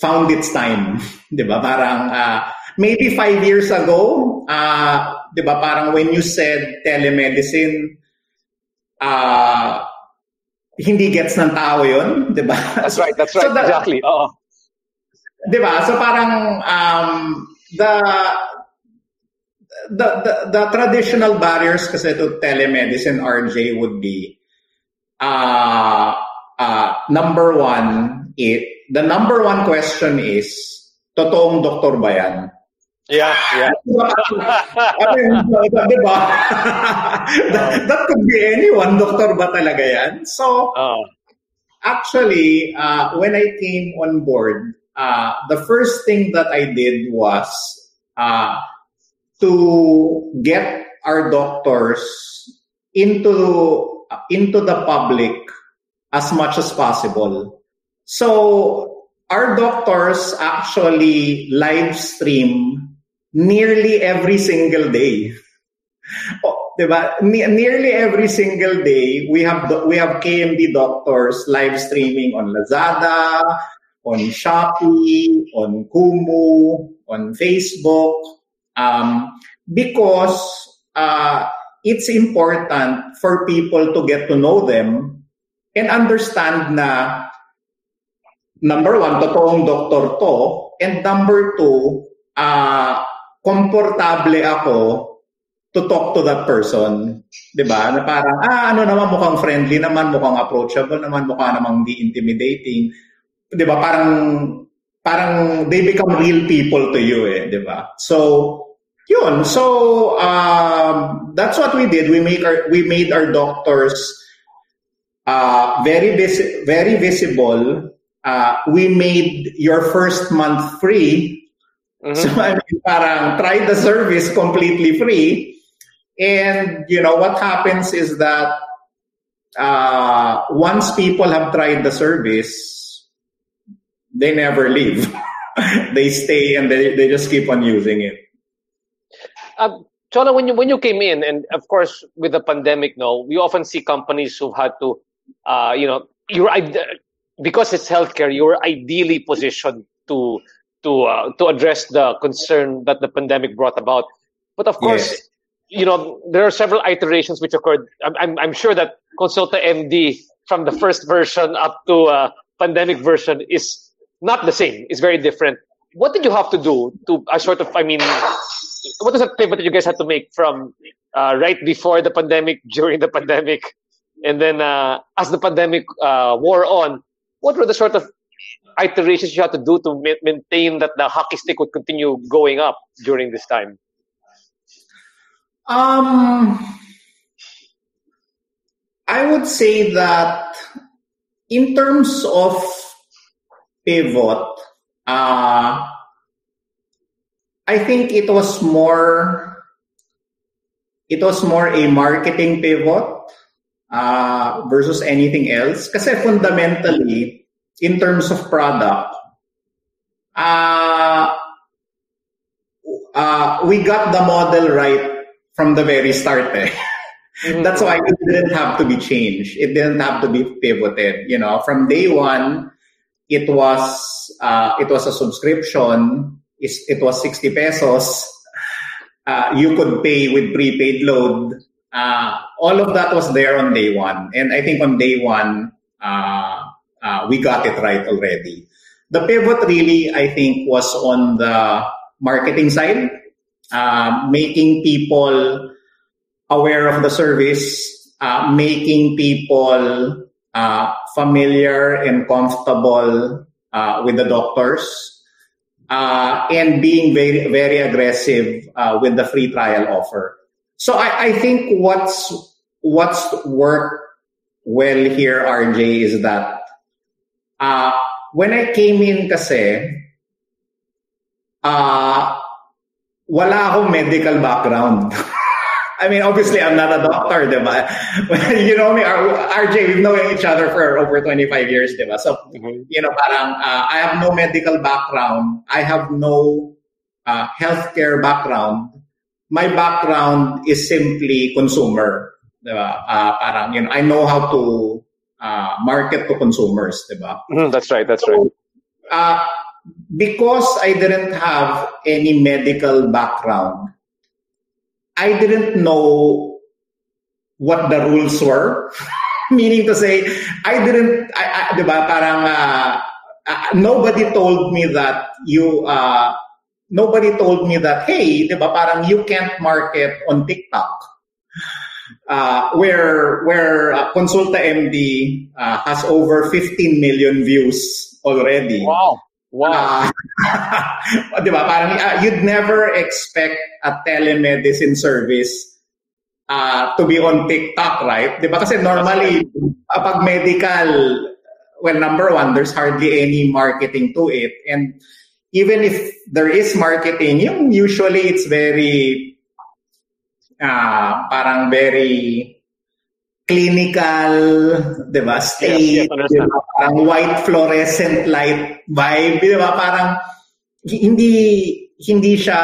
found its time. Di ba? Parang uh, maybe five years ago, uh, di ba, parang when you said telemedicine, uh, hindi gets ng tao yun, di ba? That's right, that's right, so the, exactly. Oo. Di ba? So parang um, the, the, the, the traditional barriers kasi to telemedicine, RJ, would be uh, uh, number one, it, the number one question is, totoong doktor ba yan? Yeah, yeah. I mean, diba? that, that could be anyone. Doktor ba talaga yan? So, uh. actually, uh, when I came on board, uh, the first thing that I did was uh, to get our doctors into into the public as much as possible. So our doctors actually live stream nearly every single day. Oh, diba? Ne- nearly every single day, we have do- we have KMD doctors live streaming on Lazada, on Shopee, on Kumu, on Facebook, um, because uh, it's important for people to get to know them and understand na number one, totoong doktor to, and number two, uh, komportable ako to talk to that person. 'Di ba? Na parang ah ano naman mukhang friendly naman, mukhang approachable naman, mukha namang di intimidating. 'Di ba? Parang parang they become real people to you eh, 'di ba? So yun. So um, that's what we did. We make our we made our doctors uh, very vis- very visible. Uh, we made your first month free Mm-hmm. So I mean, parang try the service completely free. And, you know, what happens is that uh, once people have tried the service, they never leave. they stay and they, they just keep on using it. Uh, Cholo, when you when you came in, and of course with the pandemic, no, we often see companies who've had to, uh, you know, you're because it's healthcare, you're ideally positioned to to uh, to address the concern that the pandemic brought about. But of course, yes. you know there are several iterations which occurred. I'm, I'm, I'm sure that KonsultaMD from the first version up to uh, pandemic version is not the same. It's very different. What did you have to do to a sort of? I mean, what is the pivot that you guys had to make from uh, right before the pandemic, during the pandemic, and then uh, as the pandemic uh, wore on? What were the sort of iterations you had to do to maintain that the hockey stick would continue going up during this time? Um, I would say that in terms of pivot, uh, I think it was more it was more a marketing pivot uh, versus anything else. Kasi fundamentally, in terms of product, uh, uh, we got the model right from the very start. Eh? Mm-hmm. That's why it didn't have to be changed. It didn't have to be pivoted. You know, from day one, it was uh, it was a subscription. It was sixty pesos. Uh, you could pay with prepaid load. Uh, all of that was there on day one, and I think on day one, uh, uh, we got it right already. The pivot really, I think, was on the marketing side, uh, making people aware of the service, uh, making people familiar and comfortable with the doctors, and being very, very aggressive with the free trial offer. So I, I think what's what's worked well here, RJ, is that uh, when I came in kasi, uh, wala akong medical background. I mean, obviously, I'm not a doctor, diba? you know me, RJ, we've known each other for over 25 years, diba? So, mm-hmm. you know, parang, uh, I have no medical background. I have no uh, healthcare background. My background is simply consumer. Diba? Uh, parang, you know, I know how to uh, market to consumers, diba? Mm, that's right, that's so, right. Uh, because I didn't have any medical background, I didn't know what the rules were. Meaning to say, I didn't, I, I, diba, parang, uh, uh, nobody told me that you, uh, nobody told me that, hey, diba, parang you can't market on TikTok. Uh, where where uh, KonsultaMD uh, has over 15 million views already. Wow. Wow. Uh, di ba? Parang uh, you'd never expect a telemedicine service uh, to be on TikTok, right? Di ba? Kasi normally, kapag medical, well, number one, there's hardly any marketing to it. And even if there is marketing, yung usually it's very, uh, parang very clinical, di ba? State, yes, yes, diba? parang white fluorescent light vibe, di ba? Parang hindi hindi siya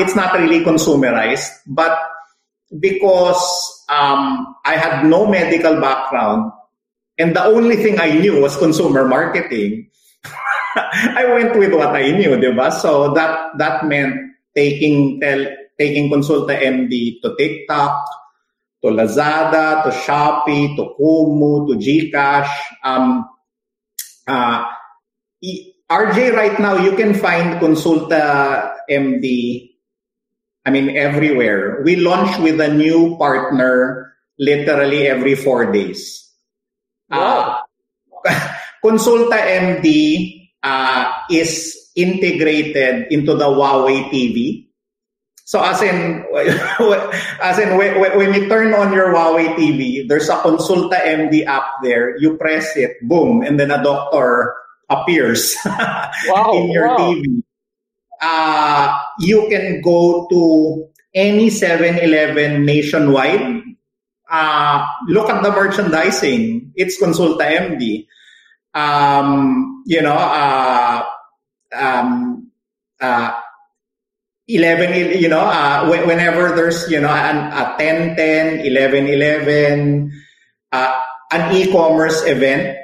it's not really consumerized, but because um, I had no medical background and the only thing I knew was consumer marketing, I went with what I knew, di ba? So that that meant taking tel, taking Consulta MD to TikTok, to Lazada, to Shopee, to Kumu, to Gcash. Um, uh, RJ, right now, you can find Consulta MD, I mean, everywhere. We launch with a new partner literally every four days. Wow. Uh, Consulta MD uh, is integrated into the Huawei TV. So as in, as in when, you turn on your Huawei TV, there's a KonsultaMD app there. You press it, boom, and then a doctor appears wow, in your wow. TV. Uh, you can go to any 7-Eleven nationwide. Uh, look at the merchandising. It's KonsultaMD. Um, you know, uh, um, uh, 11, you know, uh, whenever there's, you know, an, a 10, 10, 11, 11, uh, an e-commerce event,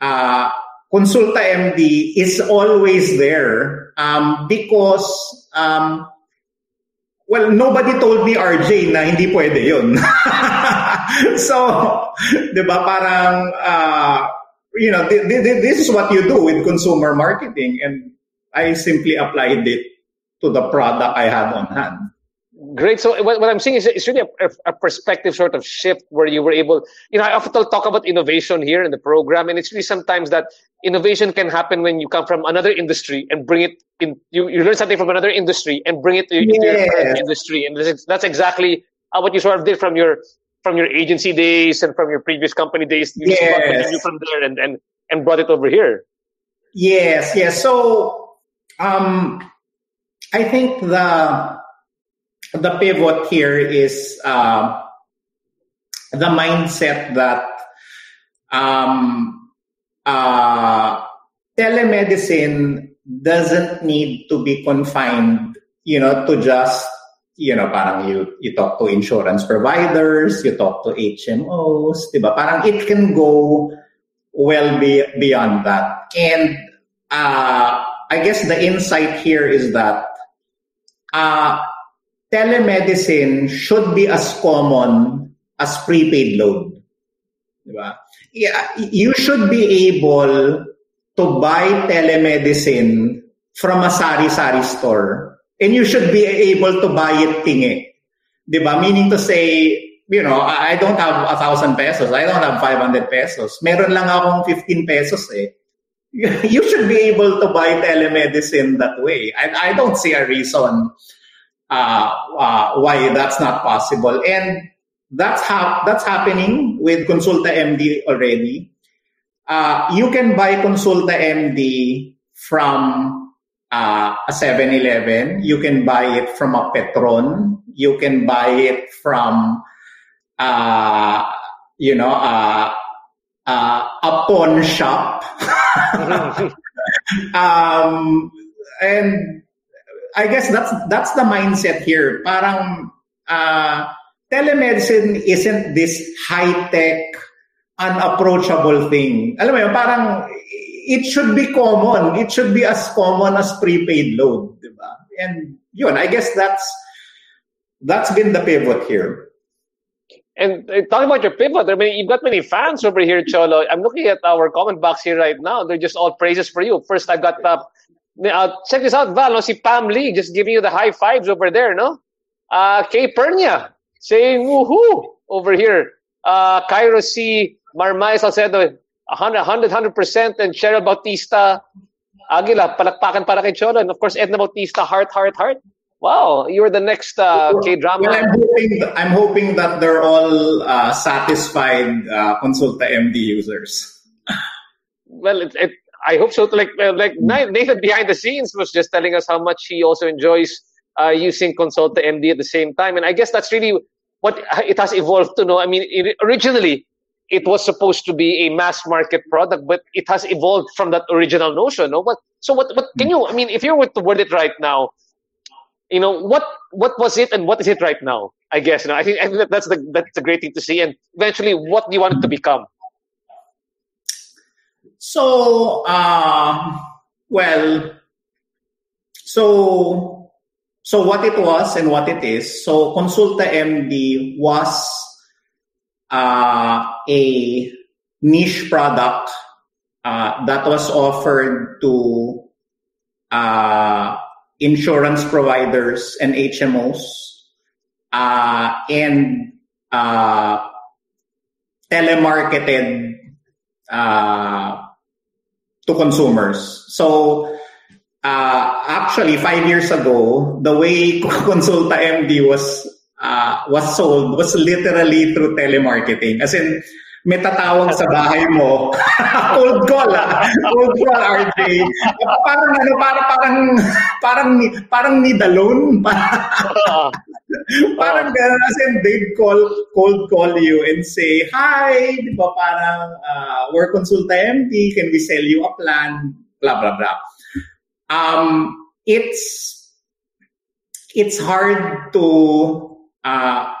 uh, KonsultaMD is always there um, because, um, well, nobody told me RJ na hindi pwede yun. so, di ba, parang, uh, you know, th- th- this is what you do with consumer marketing and I simply applied it to the product I had on hand. Great. So what, what I'm seeing is it's really a, a, perspective sort of shift where you were able, you know, I often talk about innovation here in the program, and it's really sometimes that innovation can happen when you come from another industry and bring it in. You, you learn something from another industry and bring it to, yes. your current industry, and that's exactly what you sort of did from your from your agency days and from your previous company days. You yes. you from there and, and and brought it over here. Yes. Yes. So um I think the the pivot here is uh, the mindset that um, uh, telemedicine doesn't need to be confined, you know, to just you know, parang you you talk to insurance providers, you talk to HMOs, diba? Parang it can go well be, beyond that. And uh, I guess the insight here is that uh, telemedicine should be as common as prepaid load. Diba? Yeah, you should be able to buy telemedicine from a sari-sari store. And you should be able to buy it tingi. Diba? Meaning to say, you know, I don't have a thousand pesos. I don't have 500 pesos. Meron lang akong 15 pesos eh. You should be able to buy telemedicine that way. I, I don't see a reason uh, uh, why that's not possible. And that's how that's happening with KonsultaMD already. Uh, you can buy KonsultaMD from uh, a 7-Eleven. You can buy it from a Petron. You can buy it from, uh, you know, uh, a pawn shop. um, and I guess that's that's the mindset here. Parang uh, telemedicine isn't this high tech, unapproachable thing. Alam mo yun, parang it should be common. It should be as common as prepaid load, diba? And yun, I guess that's that's been the pivot here. And talking about your pivot, I mean, you've got many fans over here, Cholo. I'm looking at our comment box here right now. They're just all praises for you. First, I've got uh, uh, check this out, Val. No, si Pam Lee just giving you the high fives over there, no? Uh, Kay Pernia saying woohoo over here. Uh, Cairo C. Marmay Salcedo, 100, 100, 100%. And Cheryl Bautista Aguila, palakpakan para kay Cholo. And of course, Edna Bautista, heart, heart, heart. Wow, you're the next uh, K-drama. Well, I'm hoping, I'm hoping that they're all uh, satisfied uh, KonsultaMD users. well, it, it, I hope so. Like like Nathan behind the scenes was just telling us how much he also enjoys uh, using KonsultaMD at the same time, and I guess that's really what it has evolved to. Know, I mean, it, originally it was supposed to be a mass market product, but it has evolved from that original notion. No, but so what? What can you? I mean, if you were to word it right now, you know what what was it and what is it right now? I guess you know. I think, I think that's the that's a great thing to see. And eventually, what do you want it to become? So, uh, well, so so what it was and what it is. So, Consulta MD was uh, a niche product uh, that was offered to uh, insurance providers and HMOs uh, and uh, telemarketed uh, to consumers. So uh, actually, five years ago, the way KonsultaMD was uh, was sold was literally through telemarketing. As in, may tatawag sa bahay mo. cold call ah. Cold call, RJ. Parang ano, parang, parang, parang, parang need alone. parang gano'n. As in, they'd call, cold call you and say, Hi, di ba parang, uh, we're Consulta can we sell you a plan? Blah, blah, blah. Um, it's, it's hard to, uh,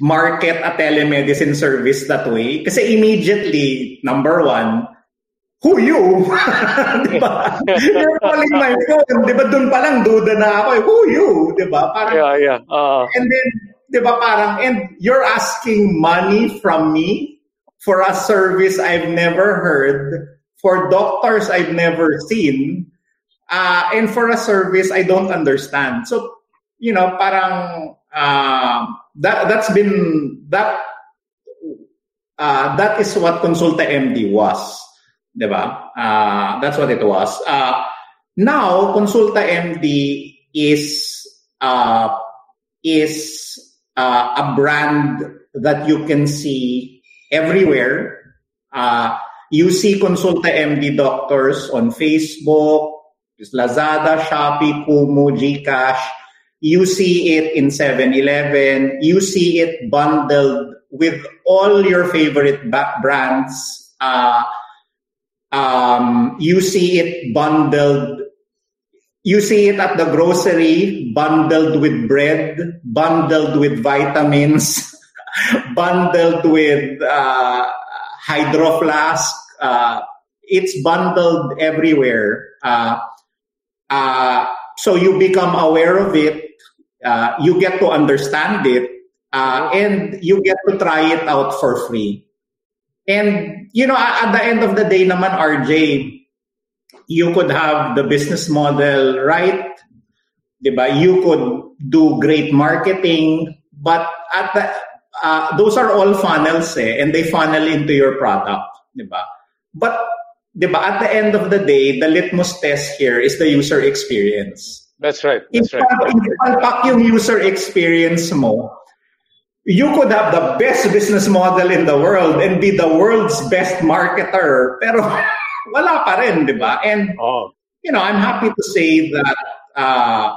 market a telemedicine service that way. Kasi immediately, number one, who you? di ba? You're calling my phone. Di ba doon pa lang duda na ako, eh, who you? Di ba? Parang, yeah, yeah. Uh, and then, di ba parang, and you're asking money from me for a service I've never heard, for doctors I've never seen, uh, and for a service I don't understand. So, you know, parang, uh, that that's been that uh, that is what KonsultaMD was, diba? Uh, that's what it was. Uh, now KonsultaMD is uh, is uh, a brand that you can see everywhere. Uh, you see KonsultaMD doctors on Facebook, Lazada, Shopee, Kumu, Gcash, you see it in 7-Eleven. You see it bundled with all your favorite brands. Uh, um, you see it bundled. You see it at the grocery, bundled with bread, bundled with vitamins, bundled with uh, hydro flask. Uh, it's bundled everywhere. Uh, uh, so you become aware of it uh, you get to understand it uh, and you get to try it out for free. And, you know, at the end of the day naman, RJ, you could have the business model right. Diba? You could do great marketing, but at the, uh, those are all funnels eh, and they funnel into your product. Diba? But diba, at the end of the day, the litmus test here is the user experience. That's right. That's right. If palpak yung user experience mo, you could have the best business model in the world and be the world's best marketer, pero wala pa rin, di ba? And, oh. you know, I'm happy to say that uh,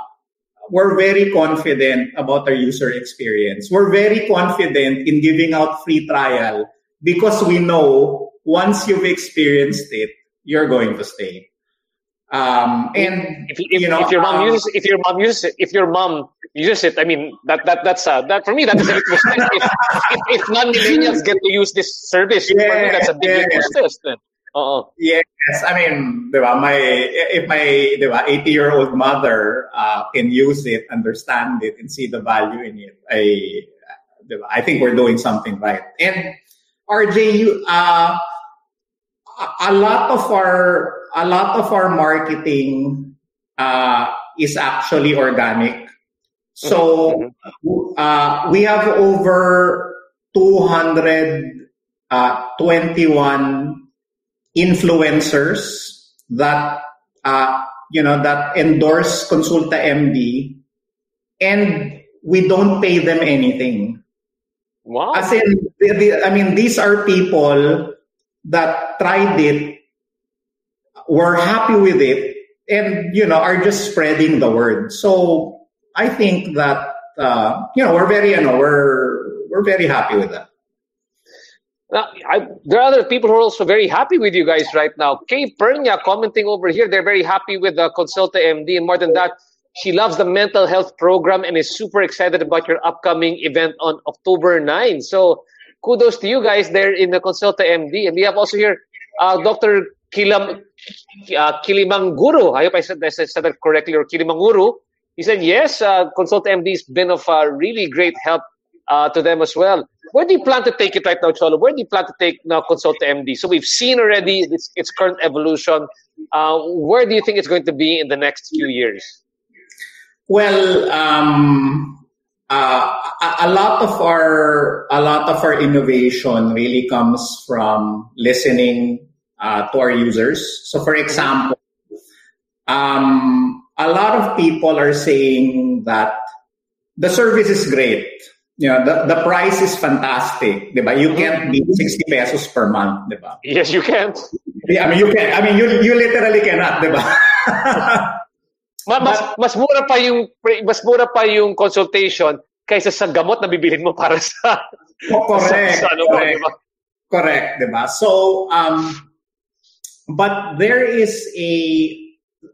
we're very confident about our user experience. We're very confident in giving out free trial because we know once you've experienced it, you're going to stay. Um, and if, if, you know, if your mom uh, uses if your mom uses it, if your mom uses it, I mean that that that's uh, that for me that is a litmus test. If, if, if non-millennials get to use this service, for me that's a big Yeah, test. Then. Uh-uh. Yes, I mean, diba, my if my diba, 80-year-old mother uh, can use it, understand it, and see the value in it, I diba, I think we're doing something right. And RJ, you, uh, a lot of our a lot of our marketing uh, is actually organic. So uh, we have over 221 influencers that uh, you know that endorse KonsultaMD, and we don't pay them anything. Wow. As in, I mean, these are people that tried it, were happy with it, and you know are just spreading the word. So I think that uh, you know we're very you know we're we're very happy with that. Now, I, there are other people who are also very happy with you guys right now. Kay Pernia commenting over here, they're very happy with the KonsultaMD. And more than that, she loves the mental health program and is super excited about your upcoming event on October 9. So kudos to you guys there in the KonsultaMD. And we have also here uh, Dr. Kilam, uh, Kilimanguru. I hope I said, I said that correctly, or Kilimanguru. He said, yes, uh, KonsultaMD has been of uh, really great help uh, to them as well. Where do you plan to take it right now, Cholo? Where do you plan to take now Consult MD? So we've seen already its, its current evolution. Uh, where do you think it's going to be in the next few years? Well, um, uh, a lot of our a lot of our innovation really comes from listening uh, to our users. So, for example, um, a lot of people are saying that the service is great. You know, the, the price is fantastic, diba? You can't beat 60 pesos per month, diba? Yes, you can. Yeah, I mean, you can. I mean, you you literally cannot, diba? Ma- Mas, mas mura pa yung mas mura pa yung consultation kaysa sa gamot na bibilhin mo para sa Oh, correct. sa, sa ano correct. diba? Correct, diba? So, um, but there is a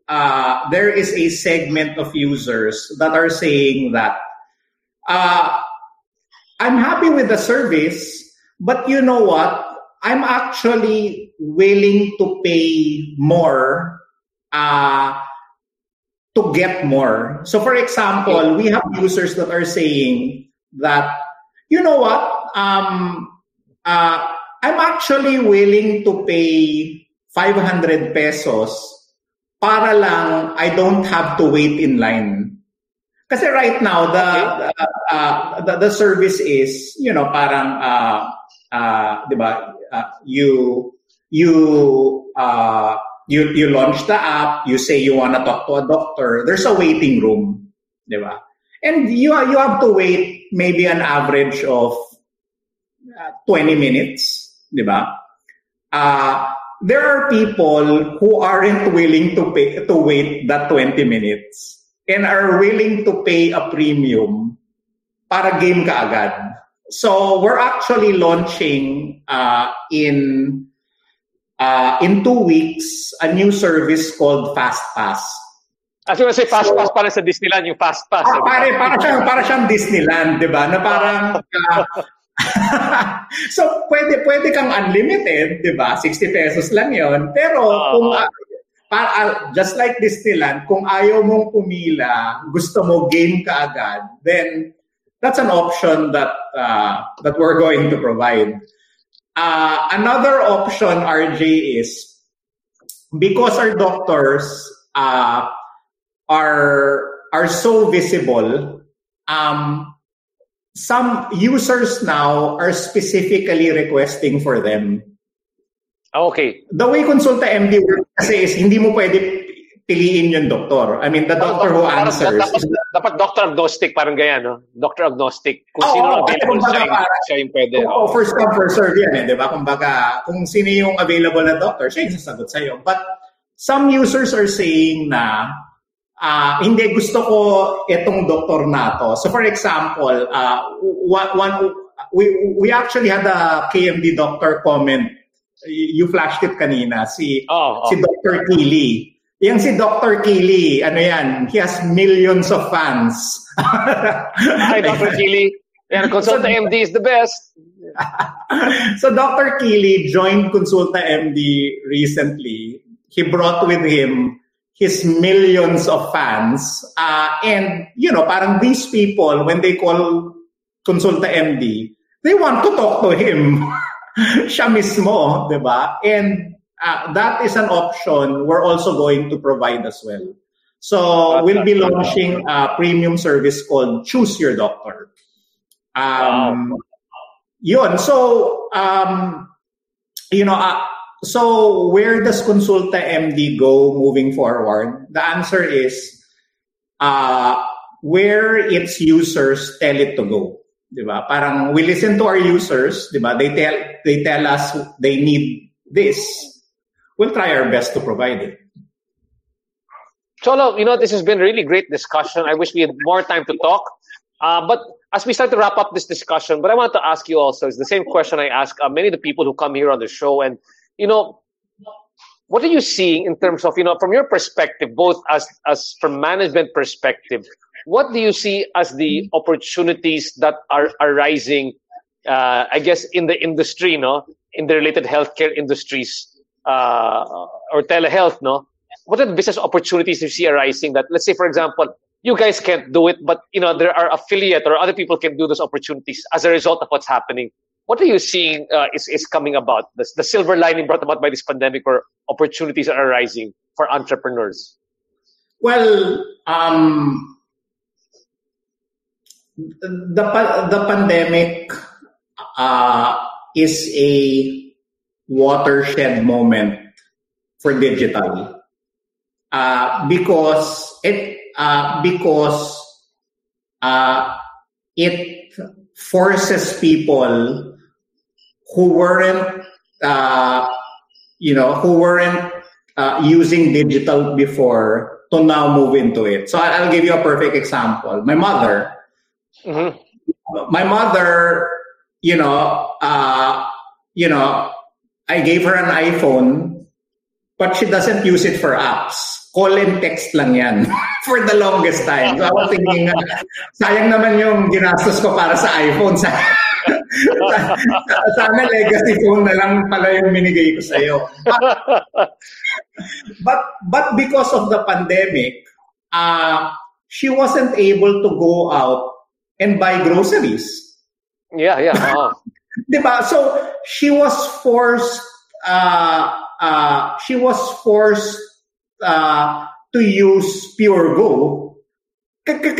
uh, there is a segment of users that are saying that uh, I'm happy with the service, but you know what? I'm actually willing to pay more uh, to get more. So, for example, we have users that are saying that, you know what? Um, uh, I'm actually willing to pay 500 pesos para lang I don't have to wait in line. Kasi right now the the, uh, the, the service is, you know, parang uh, uh, 'di ba? Uh, you you uh, you you launch the app, you say you want to talk to a doctor, there's a waiting room, 'di ba? And you you have to wait maybe an average of uh, 20 minutes, 'di ba? Uh, there are people who aren't willing to pay to wait that 20 minutes and are willing to pay a premium para game ka agad. So we're actually launching uh, in uh, in two weeks a new service called Fast Pass. I was gonna say fast pass para sa Disneyland yung fast pass. Ah, pare, para siyang, para siyang Disneyland, di ba? Na parang, ah, so, pwede, pwede kang unlimited, di ba? 60 pesos lang yon Pero, kung, ah, pa- ah, just like Disneyland, kung ayaw mong pumila, gusto mo game ka agad, then, that's an option that, uh, that we're going to provide. Uh, another option, RJ, is because our doctors, uh, are are so visible um some users now are specifically requesting for them Okay. the way consulta MD works kasi is hindi mo pwede piliin yung doktor i mean the doctor who answers Dapat, dapat doctor agnostic, parang ganyan, no? Doctor agnostic. Kung Oo, sino oo, available siya, yung, parang- siya yung pwede. Oo, first come, first serve yan eh, di ba? Kumbaga, kung sino yung available na doctor, siya yung sasagot sa'yo. But some users are saying na, uh, hindi gusto ko itong doktor na to. So for example, uh, one, one, we, we actually had a KMD doctor comment. You flashed it kanina. Si, Oh, oh. si Dr. Keely. Yung si Dr. Keely, ano yan, he has millions of fans. Hi, Dr. Keely. And Consulta MD is the best. so Dr. Keely joined Consulta MD recently. He brought with him his millions of fans. Uh, and, you know, parang these people, when they call KonsultaMD, they want to talk to him. Siya mismo, di ba? And uh, that is an option we're also going to provide as well. So we'll be launching a premium service called Choose Your Doctor. Um, yun. So, um, you know, uh, so where does KonsultaMD go moving forward? The answer is uh, where its users tell it to go. Diba? Parang we listen to our users, diba? They tell they tell us they need this. We'll try our best to provide it. Cholo, you know, this has been a really great discussion. I wish we had more time to talk. Uh, but as we start to wrap up this discussion, but I want to ask you also, it's the same question I ask uh, many of the people who come here on the show. And, you know, what are you seeing in terms of, you know, from your perspective, both as, as from management perspective, what do you see as the opportunities that are arising, uh, I guess, in the industry, no, in the related healthcare industries, uh, or telehealth, no? What are the business opportunities you see arising that, let's say, for example, you guys can't do it, but you know there are affiliate or other people can do those opportunities as a result of what's happening. What are you seeing uh, is is coming about? The, the silver lining brought about by this pandemic, where opportunities are arising for entrepreneurs. Well, um, the the pandemic uh, is a watershed moment for digital uh, because it uh, because uh, it forces people who weren't uh, you know who weren't uh, using digital before to now move into it. So I'll give you a perfect example. My mother, Mhm. my mother, you know, uh, you know, I gave her an iPhone, but she doesn't use it for apps. Call and text lang yan for the longest time. So I was thinking, sayang naman yung ginastos ko para sa iPhone. Sa, sana legacy phone na lang pala yung minigay ko sa'yo. But, but because of the pandemic, uh, she wasn't able to go out and buy groceries. yeah, yeah. Oh. Diba? So she was forced uh, uh, she was forced uh, to use PureGo K-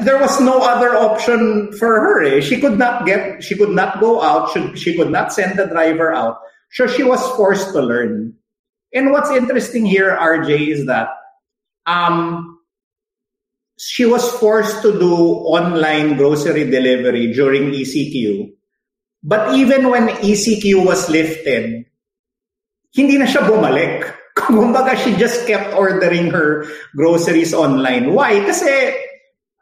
there was no other option for her. Eh. She could not get she could not go out, she, she could not send the driver out. So she was forced to learn. And what's interesting here, RJ, is that um, she was forced to do online grocery delivery during ECQ. But even when ECQ was lifted, hindi na siya bumalik. Kumbaga, she just kept ordering her groceries online. Why? Kasi,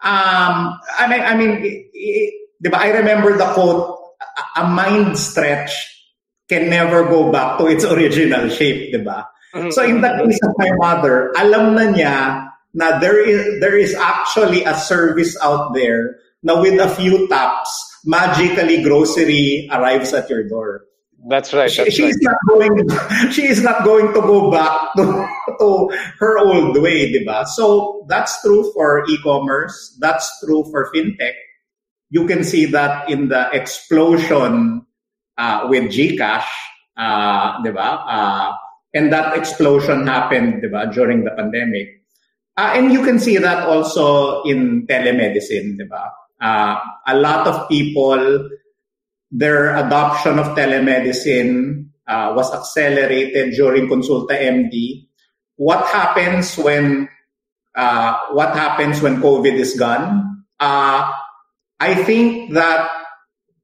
um, I mean, I mean, di ba, I remember the quote, "A- mind stretch can never go back to its original shape, di ba? So in the case of my mother, alam na niya na there is there is actually a service out there na with a few taps, magically grocery arrives at your door. That's right. She, That's she right. is not going she is not going to go back to, to her old way, di ba? So that's true for e-commerce, that's true for fintech. You can see that in the explosion uh, with GCash, uh, di ba? Uh, and that explosion happened, di ba, during the pandemic. Uh, and you can see that also in telemedicine, di ba? Uh, a lot of people their adoption of telemedicine uh, was accelerated during KonsultaMD. What happens when uh, what happens when COVID is gone? Uh, I think that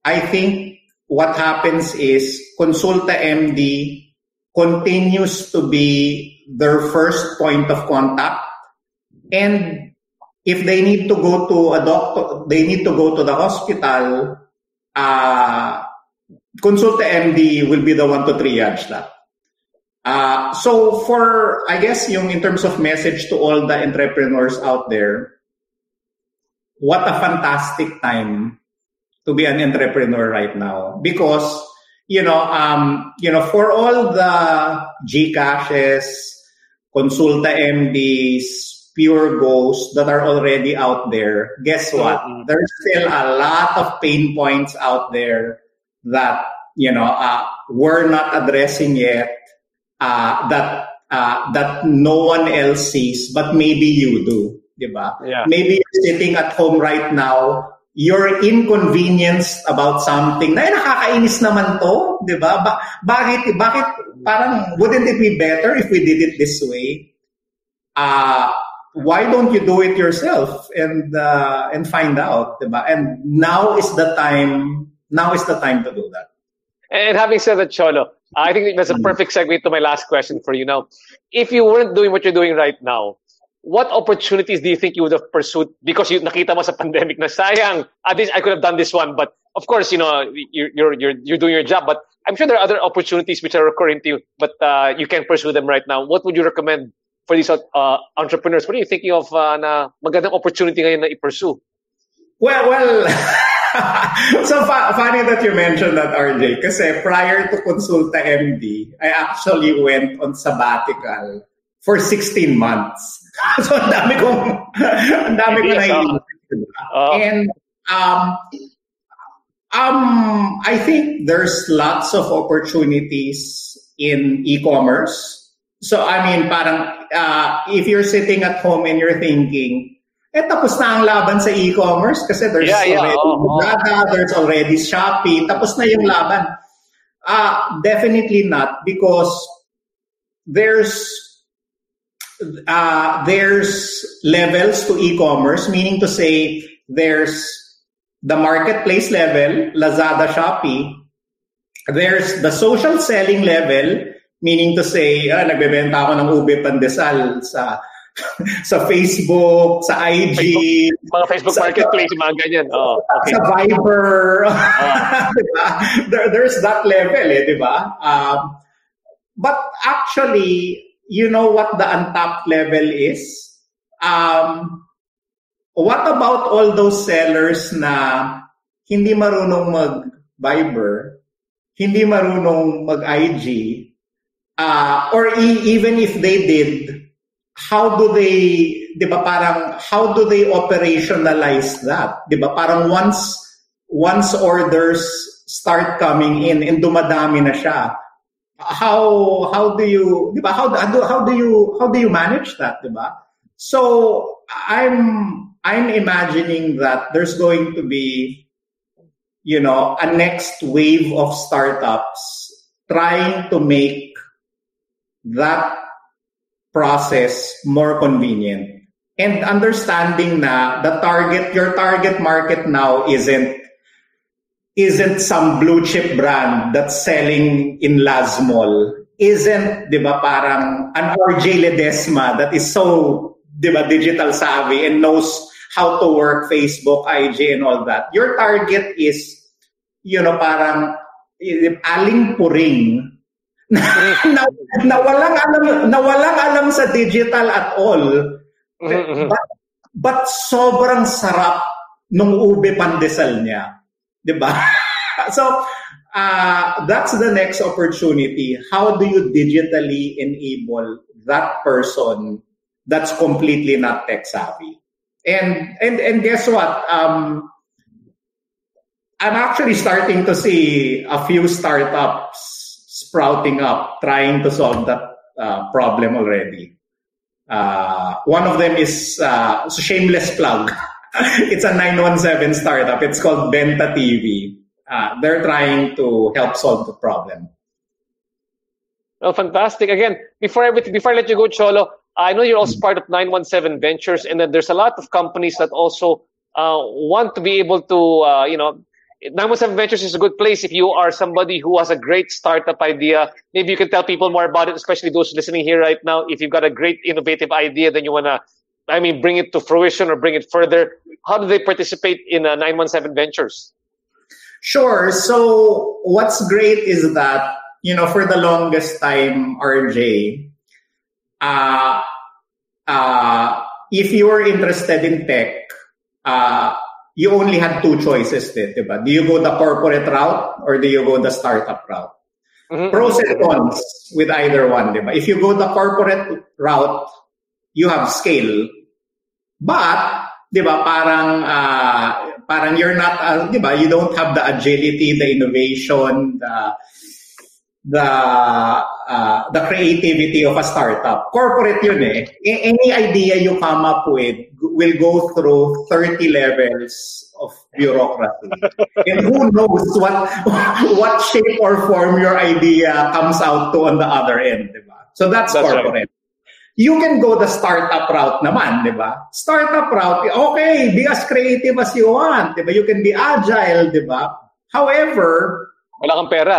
I think what happens is KonsultaMD continues to be their first point of contact And if they need to go to a doctor, they need to go to the hospital, uh, KonsultaMD will be the one to triage that. Uh, so for, I guess, yung in terms of message to all the entrepreneurs out there, what a fantastic time to be an entrepreneur right now because you know um you know for all the GCashes, Consulta MDs, PureGos that are already out there, guess what? Mm-hmm. There's still a lot of pain points out there that you know uh, we're not addressing yet. Uh, that uh, that no one else sees, but maybe you do. Diba? Yeah. Maybe you're sitting at home right now, you're inconvenienced about something na nakakainis naman to, di ba? Ba- bakit, bakit, parang, wouldn't it be better if we did it this way? Uh, why don't you do it yourself and, uh, and find out, di ba? And now is the time, now is the time to do that. And having said that, Cholo, I think that's a perfect segue to my last question for you now. If you weren't doing what you're doing right now, what opportunities do you think you would have pursued because you nakita mo sa pandemic na sayang at least I could have done this one but of course you know you're you're you're, you're doing your job but I'm sure there are other opportunities which are occurring to you but uh, you can't pursue them right now what would you recommend for these uh, entrepreneurs what are you thinking of uh, na magandang opportunity ngayon na i-pursue well well so fa- funny that you mentioned that RJ kasi prior to KonsultaMD I actually went on sabbatical for 16 months. so ang dami kong ang dami ko na uh, And um um I think there's lots of opportunities in e-commerce. So I mean parang uh, if you're sitting at home and you're thinking eh tapos na ang laban sa e-commerce kasi there's yeah, yeah. already oh, Lazada, oh. there's already Shopee, tapos na yung laban. Uh, definitely not because there's uh, there's levels to e-commerce, meaning to say there's the marketplace level, Lazada, Shopee. There's the social selling level, meaning to say, ah, nagbebenta ako ng ube pandesal sa sa Facebook, sa IG. Facebook, mga Facebook sa, Marketplace, mga ganyan. Oh, okay. Sa Viber. Oh. there, there's that level, eh, di ba? Um, but actually, you know what the untapped level is? Um, what about all those sellers na hindi marunong mag-Viber, hindi marunong mag-IG, uh, or e- even if they did, how do they, di ba parang, how do they operationalize that? Di ba parang once, once orders start coming in and dumadami na siya, how how do you diba? how how how do you how do you manage that diba? so i'm i'm imagining that there's going to be you know a next wave of startups trying to make that process more convenient and understanding na the target your target market now isn't isn't some blue chip brand that's selling in Lazmall isn't, di ba, parang an RJ Ledesma that is so, di ba, digital savvy and knows how to work Facebook, IG, and all that. Your target is, you know, parang eh, eh, aling puring na, na, walang alam na walang alam sa digital at all. Mm-hmm. But, but sobrang sarap nung ube pandesal niya. 'Di ba? so uh, that's the next opportunity. How do you digitally enable that person that's completely not tech savvy? And and and guess what? Um, I'm actually starting to see a few startups sprouting up, trying to solve that uh, problem already. Uh, one of them is uh, shameless plug. it's a 917 startup. It's called Benta TV. Uh, they're trying to help solve the problem. Oh, fantastic! Again, before before I let you go, Cholo, I know you're also part of 917 Ventures, and then there's a lot of companies that also uh, want to be able to, uh, you know, 917 Ventures is a good place if you are somebody who has a great startup idea. Maybe you can tell people more about it, especially those listening here right now. If you've got a great innovative idea, then you want to I mean, bring it to fruition or bring it further? How do they participate in uh, 917 Ventures? Sure. So what's great is that, you know, for the longest time, RJ, uh, uh, if you were interested in tech, uh, you only had two choices, diba? Do you go the corporate route or do you go the startup route? Mm-hmm. Pros and cons with either one, diba? If you go the corporate route, you have scale. But, diba, parang, uh, parang you're not, uh, diba, you don't have the agility, the innovation, the, the uh, the creativity of a startup. Corporate yun eh. Any idea you come up with will go through 30 levels of bureaucracy. and who knows what what shape or form your idea comes out to on the other end, di ba? So that's, that's corporate. Right. You can go the startup route naman, di ba? Startup route, okay, be as creative as you want, di ba? You can be agile, di ba? However, wala kang pera.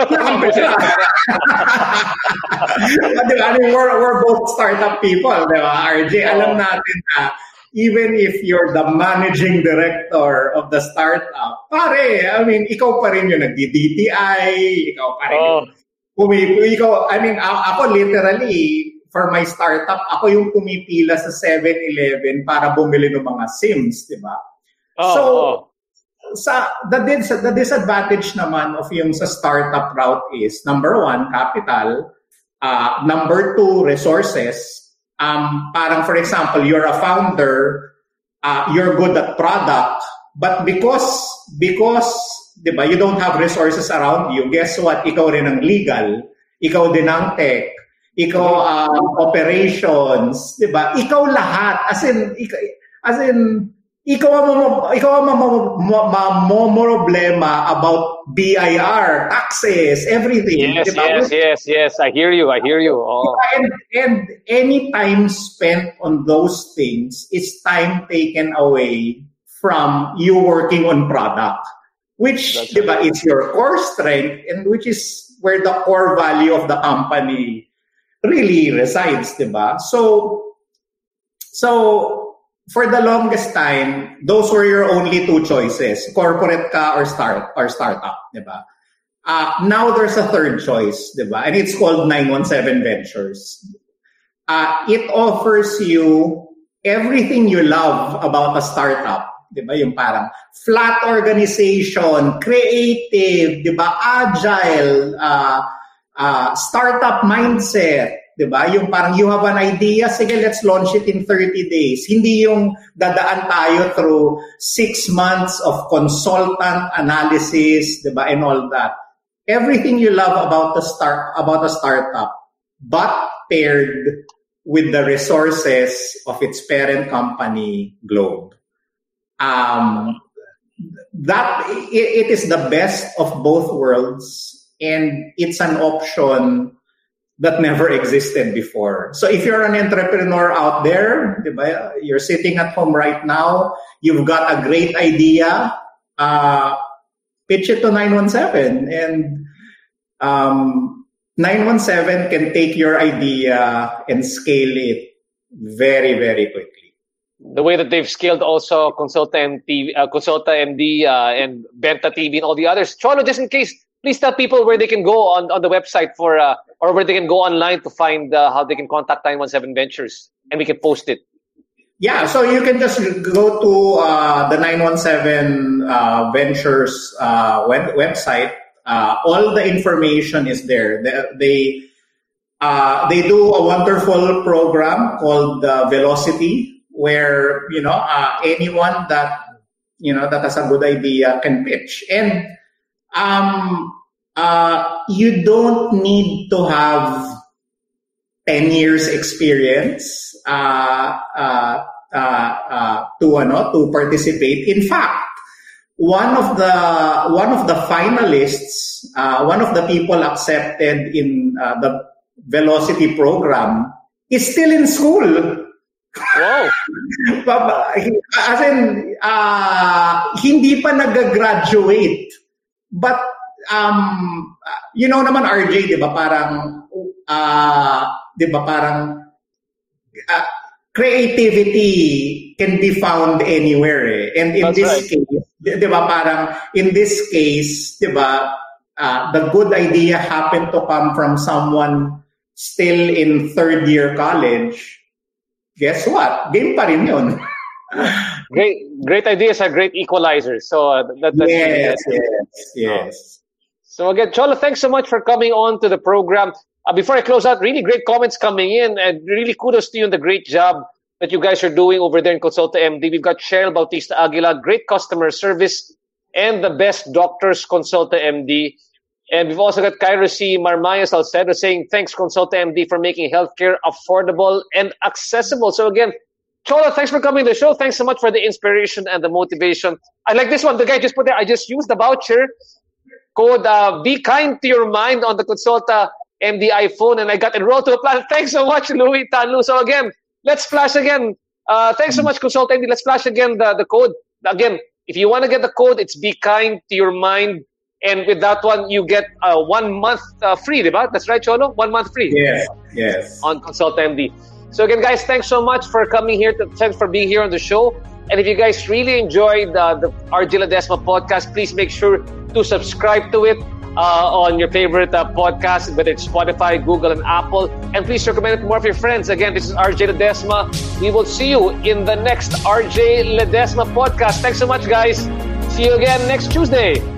Wala kang pera. I mean, we're, we're both startup people, di ba? RJ, alam natin na even if you're the managing director of the startup, pare, I mean, ikaw pa rin yung nagdi-DTI, ikaw pa rin oh. yung. Ikaw, I mean, ako literally, for my startup, ako yung pumipila sa 7-Eleven para bumili ng mga SIMs, di ba? Oh, so, oh sa the, the disadvantage naman of yung sa startup route is number one, capital. Uh, number two, resources. Um, parang for example, you're a founder, uh, you're good at product, but because because 'di ba, you don't have resources around you, guess what? Ikaw rin ang legal, ikaw din ang tech, ikaw uh, operations, 'di ba? Ikaw lahat as in as in ikaw ang ikaw ang problema about BIR, taxes, everything. Yes, yes, yes, yes. I hear you. I hear you. Oh. And, and any time spent on those things is time taken away from you working on product, which diba, is your core strength and which is where the core value of the company really resides, diba? So, so for the longest time, those were your only two choices, corporate ka or start or startup, di ba? Uh, now there's a third choice, di ba? And it's called 917 Ventures. Uh, it offers you everything you love about a startup, di ba? Yung parang flat organization, creative, di ba? Agile, uh, uh, startup mindset, 'di ba? Yung parang you have an idea, sige, let's launch it in 30 days. Hindi yung dadaan tayo through 6 months of consultant analysis, 'di ba? And all that. Everything you love about the start about a startup, but paired with the resources of its parent company, Globe. Um, that it, it is the best of both worlds and it's an option that never existed before. So if you're an entrepreneur out there, you're sitting at home right now, you've got a great idea, uh, pitch it to 917 and um, 917 can take your idea and scale it very, very quickly. The way that they've scaled also KonsultaMD, uh, KonsultaMD uh, and Benta TV and all the others. Cholo, just in case, please tell people where they can go on, on the website for uh, or where they can go online to find uh, how they can contact 917 Ventures and we can post it. Yeah, so you can just go to uh, the 917 uh, Ventures uh, web- website. Uh, all the information is there. They they, they do a wonderful program called Velocity, where you know anyone that you know that has a good idea can pitch and um, uh, you don't need to have 10 years experience uh, uh, uh, uh, to ano to participate. In fact, one of the one of the finalists, uh, one of the people accepted in uh, the Velocity program is still in school. Wow. As in, uh, hindi pa nag-graduate. But um, you know naman RJ, 'di ba? Parang uh, 'di ba parang uh, creativity can be found anywhere eh. And in That's this right. case, di, di ba parang in this case, di ba, uh, the good idea happened to come from someone still in third year college. Guess what? Game pa rin yun. Great, great ideas are great equalizers. So uh, that, that's yes, yes, yes. So again, Cholo, thanks so much for coming on to the program. Uh, before I close out, really great comments coming in, and really kudos to you on the great job that you guys are doing over there in KonsultaMD. We've got Cheryl Bautista Aguila, great customer service, and the best doctors, KonsultaMD. And we've also got Cairo C. Marmaya Salcedo saying, thanks, KonsultaMD, for making healthcare affordable and accessible. So again, Cholo, thanks for coming to the show. Thanks so much for the inspiration and the motivation. I like this one. The guy just put there, I just used the voucher code uh, Be Kind to Your Mind on the Consulta MD iPhone, and I got enrolled to a plan. Thanks so much, Louis Tanlu. So again, let's flash again. Uh, thanks so much, KonsultaMD. Let's flash again the, the code. Again, if you want to get the code, it's Be Kind to Your Mind. And with that one, you get uh, one month uh, free, diba? That's right, Cholo? One month free Yes, yes. on KonsultaMD. So again, guys, thanks so much for coming here. To, thanks for being here on the show. And if you guys really enjoyed uh, the RJ Ledesma podcast, please make sure to subscribe to it uh, on your favorite uh, podcast, whether it's Spotify, Google, and Apple. And please recommend it to more of your friends. Again, this is RJ Ledesma. We will see you in the next RJ Ledesma podcast. Thanks so much, guys. See you again next Tuesday.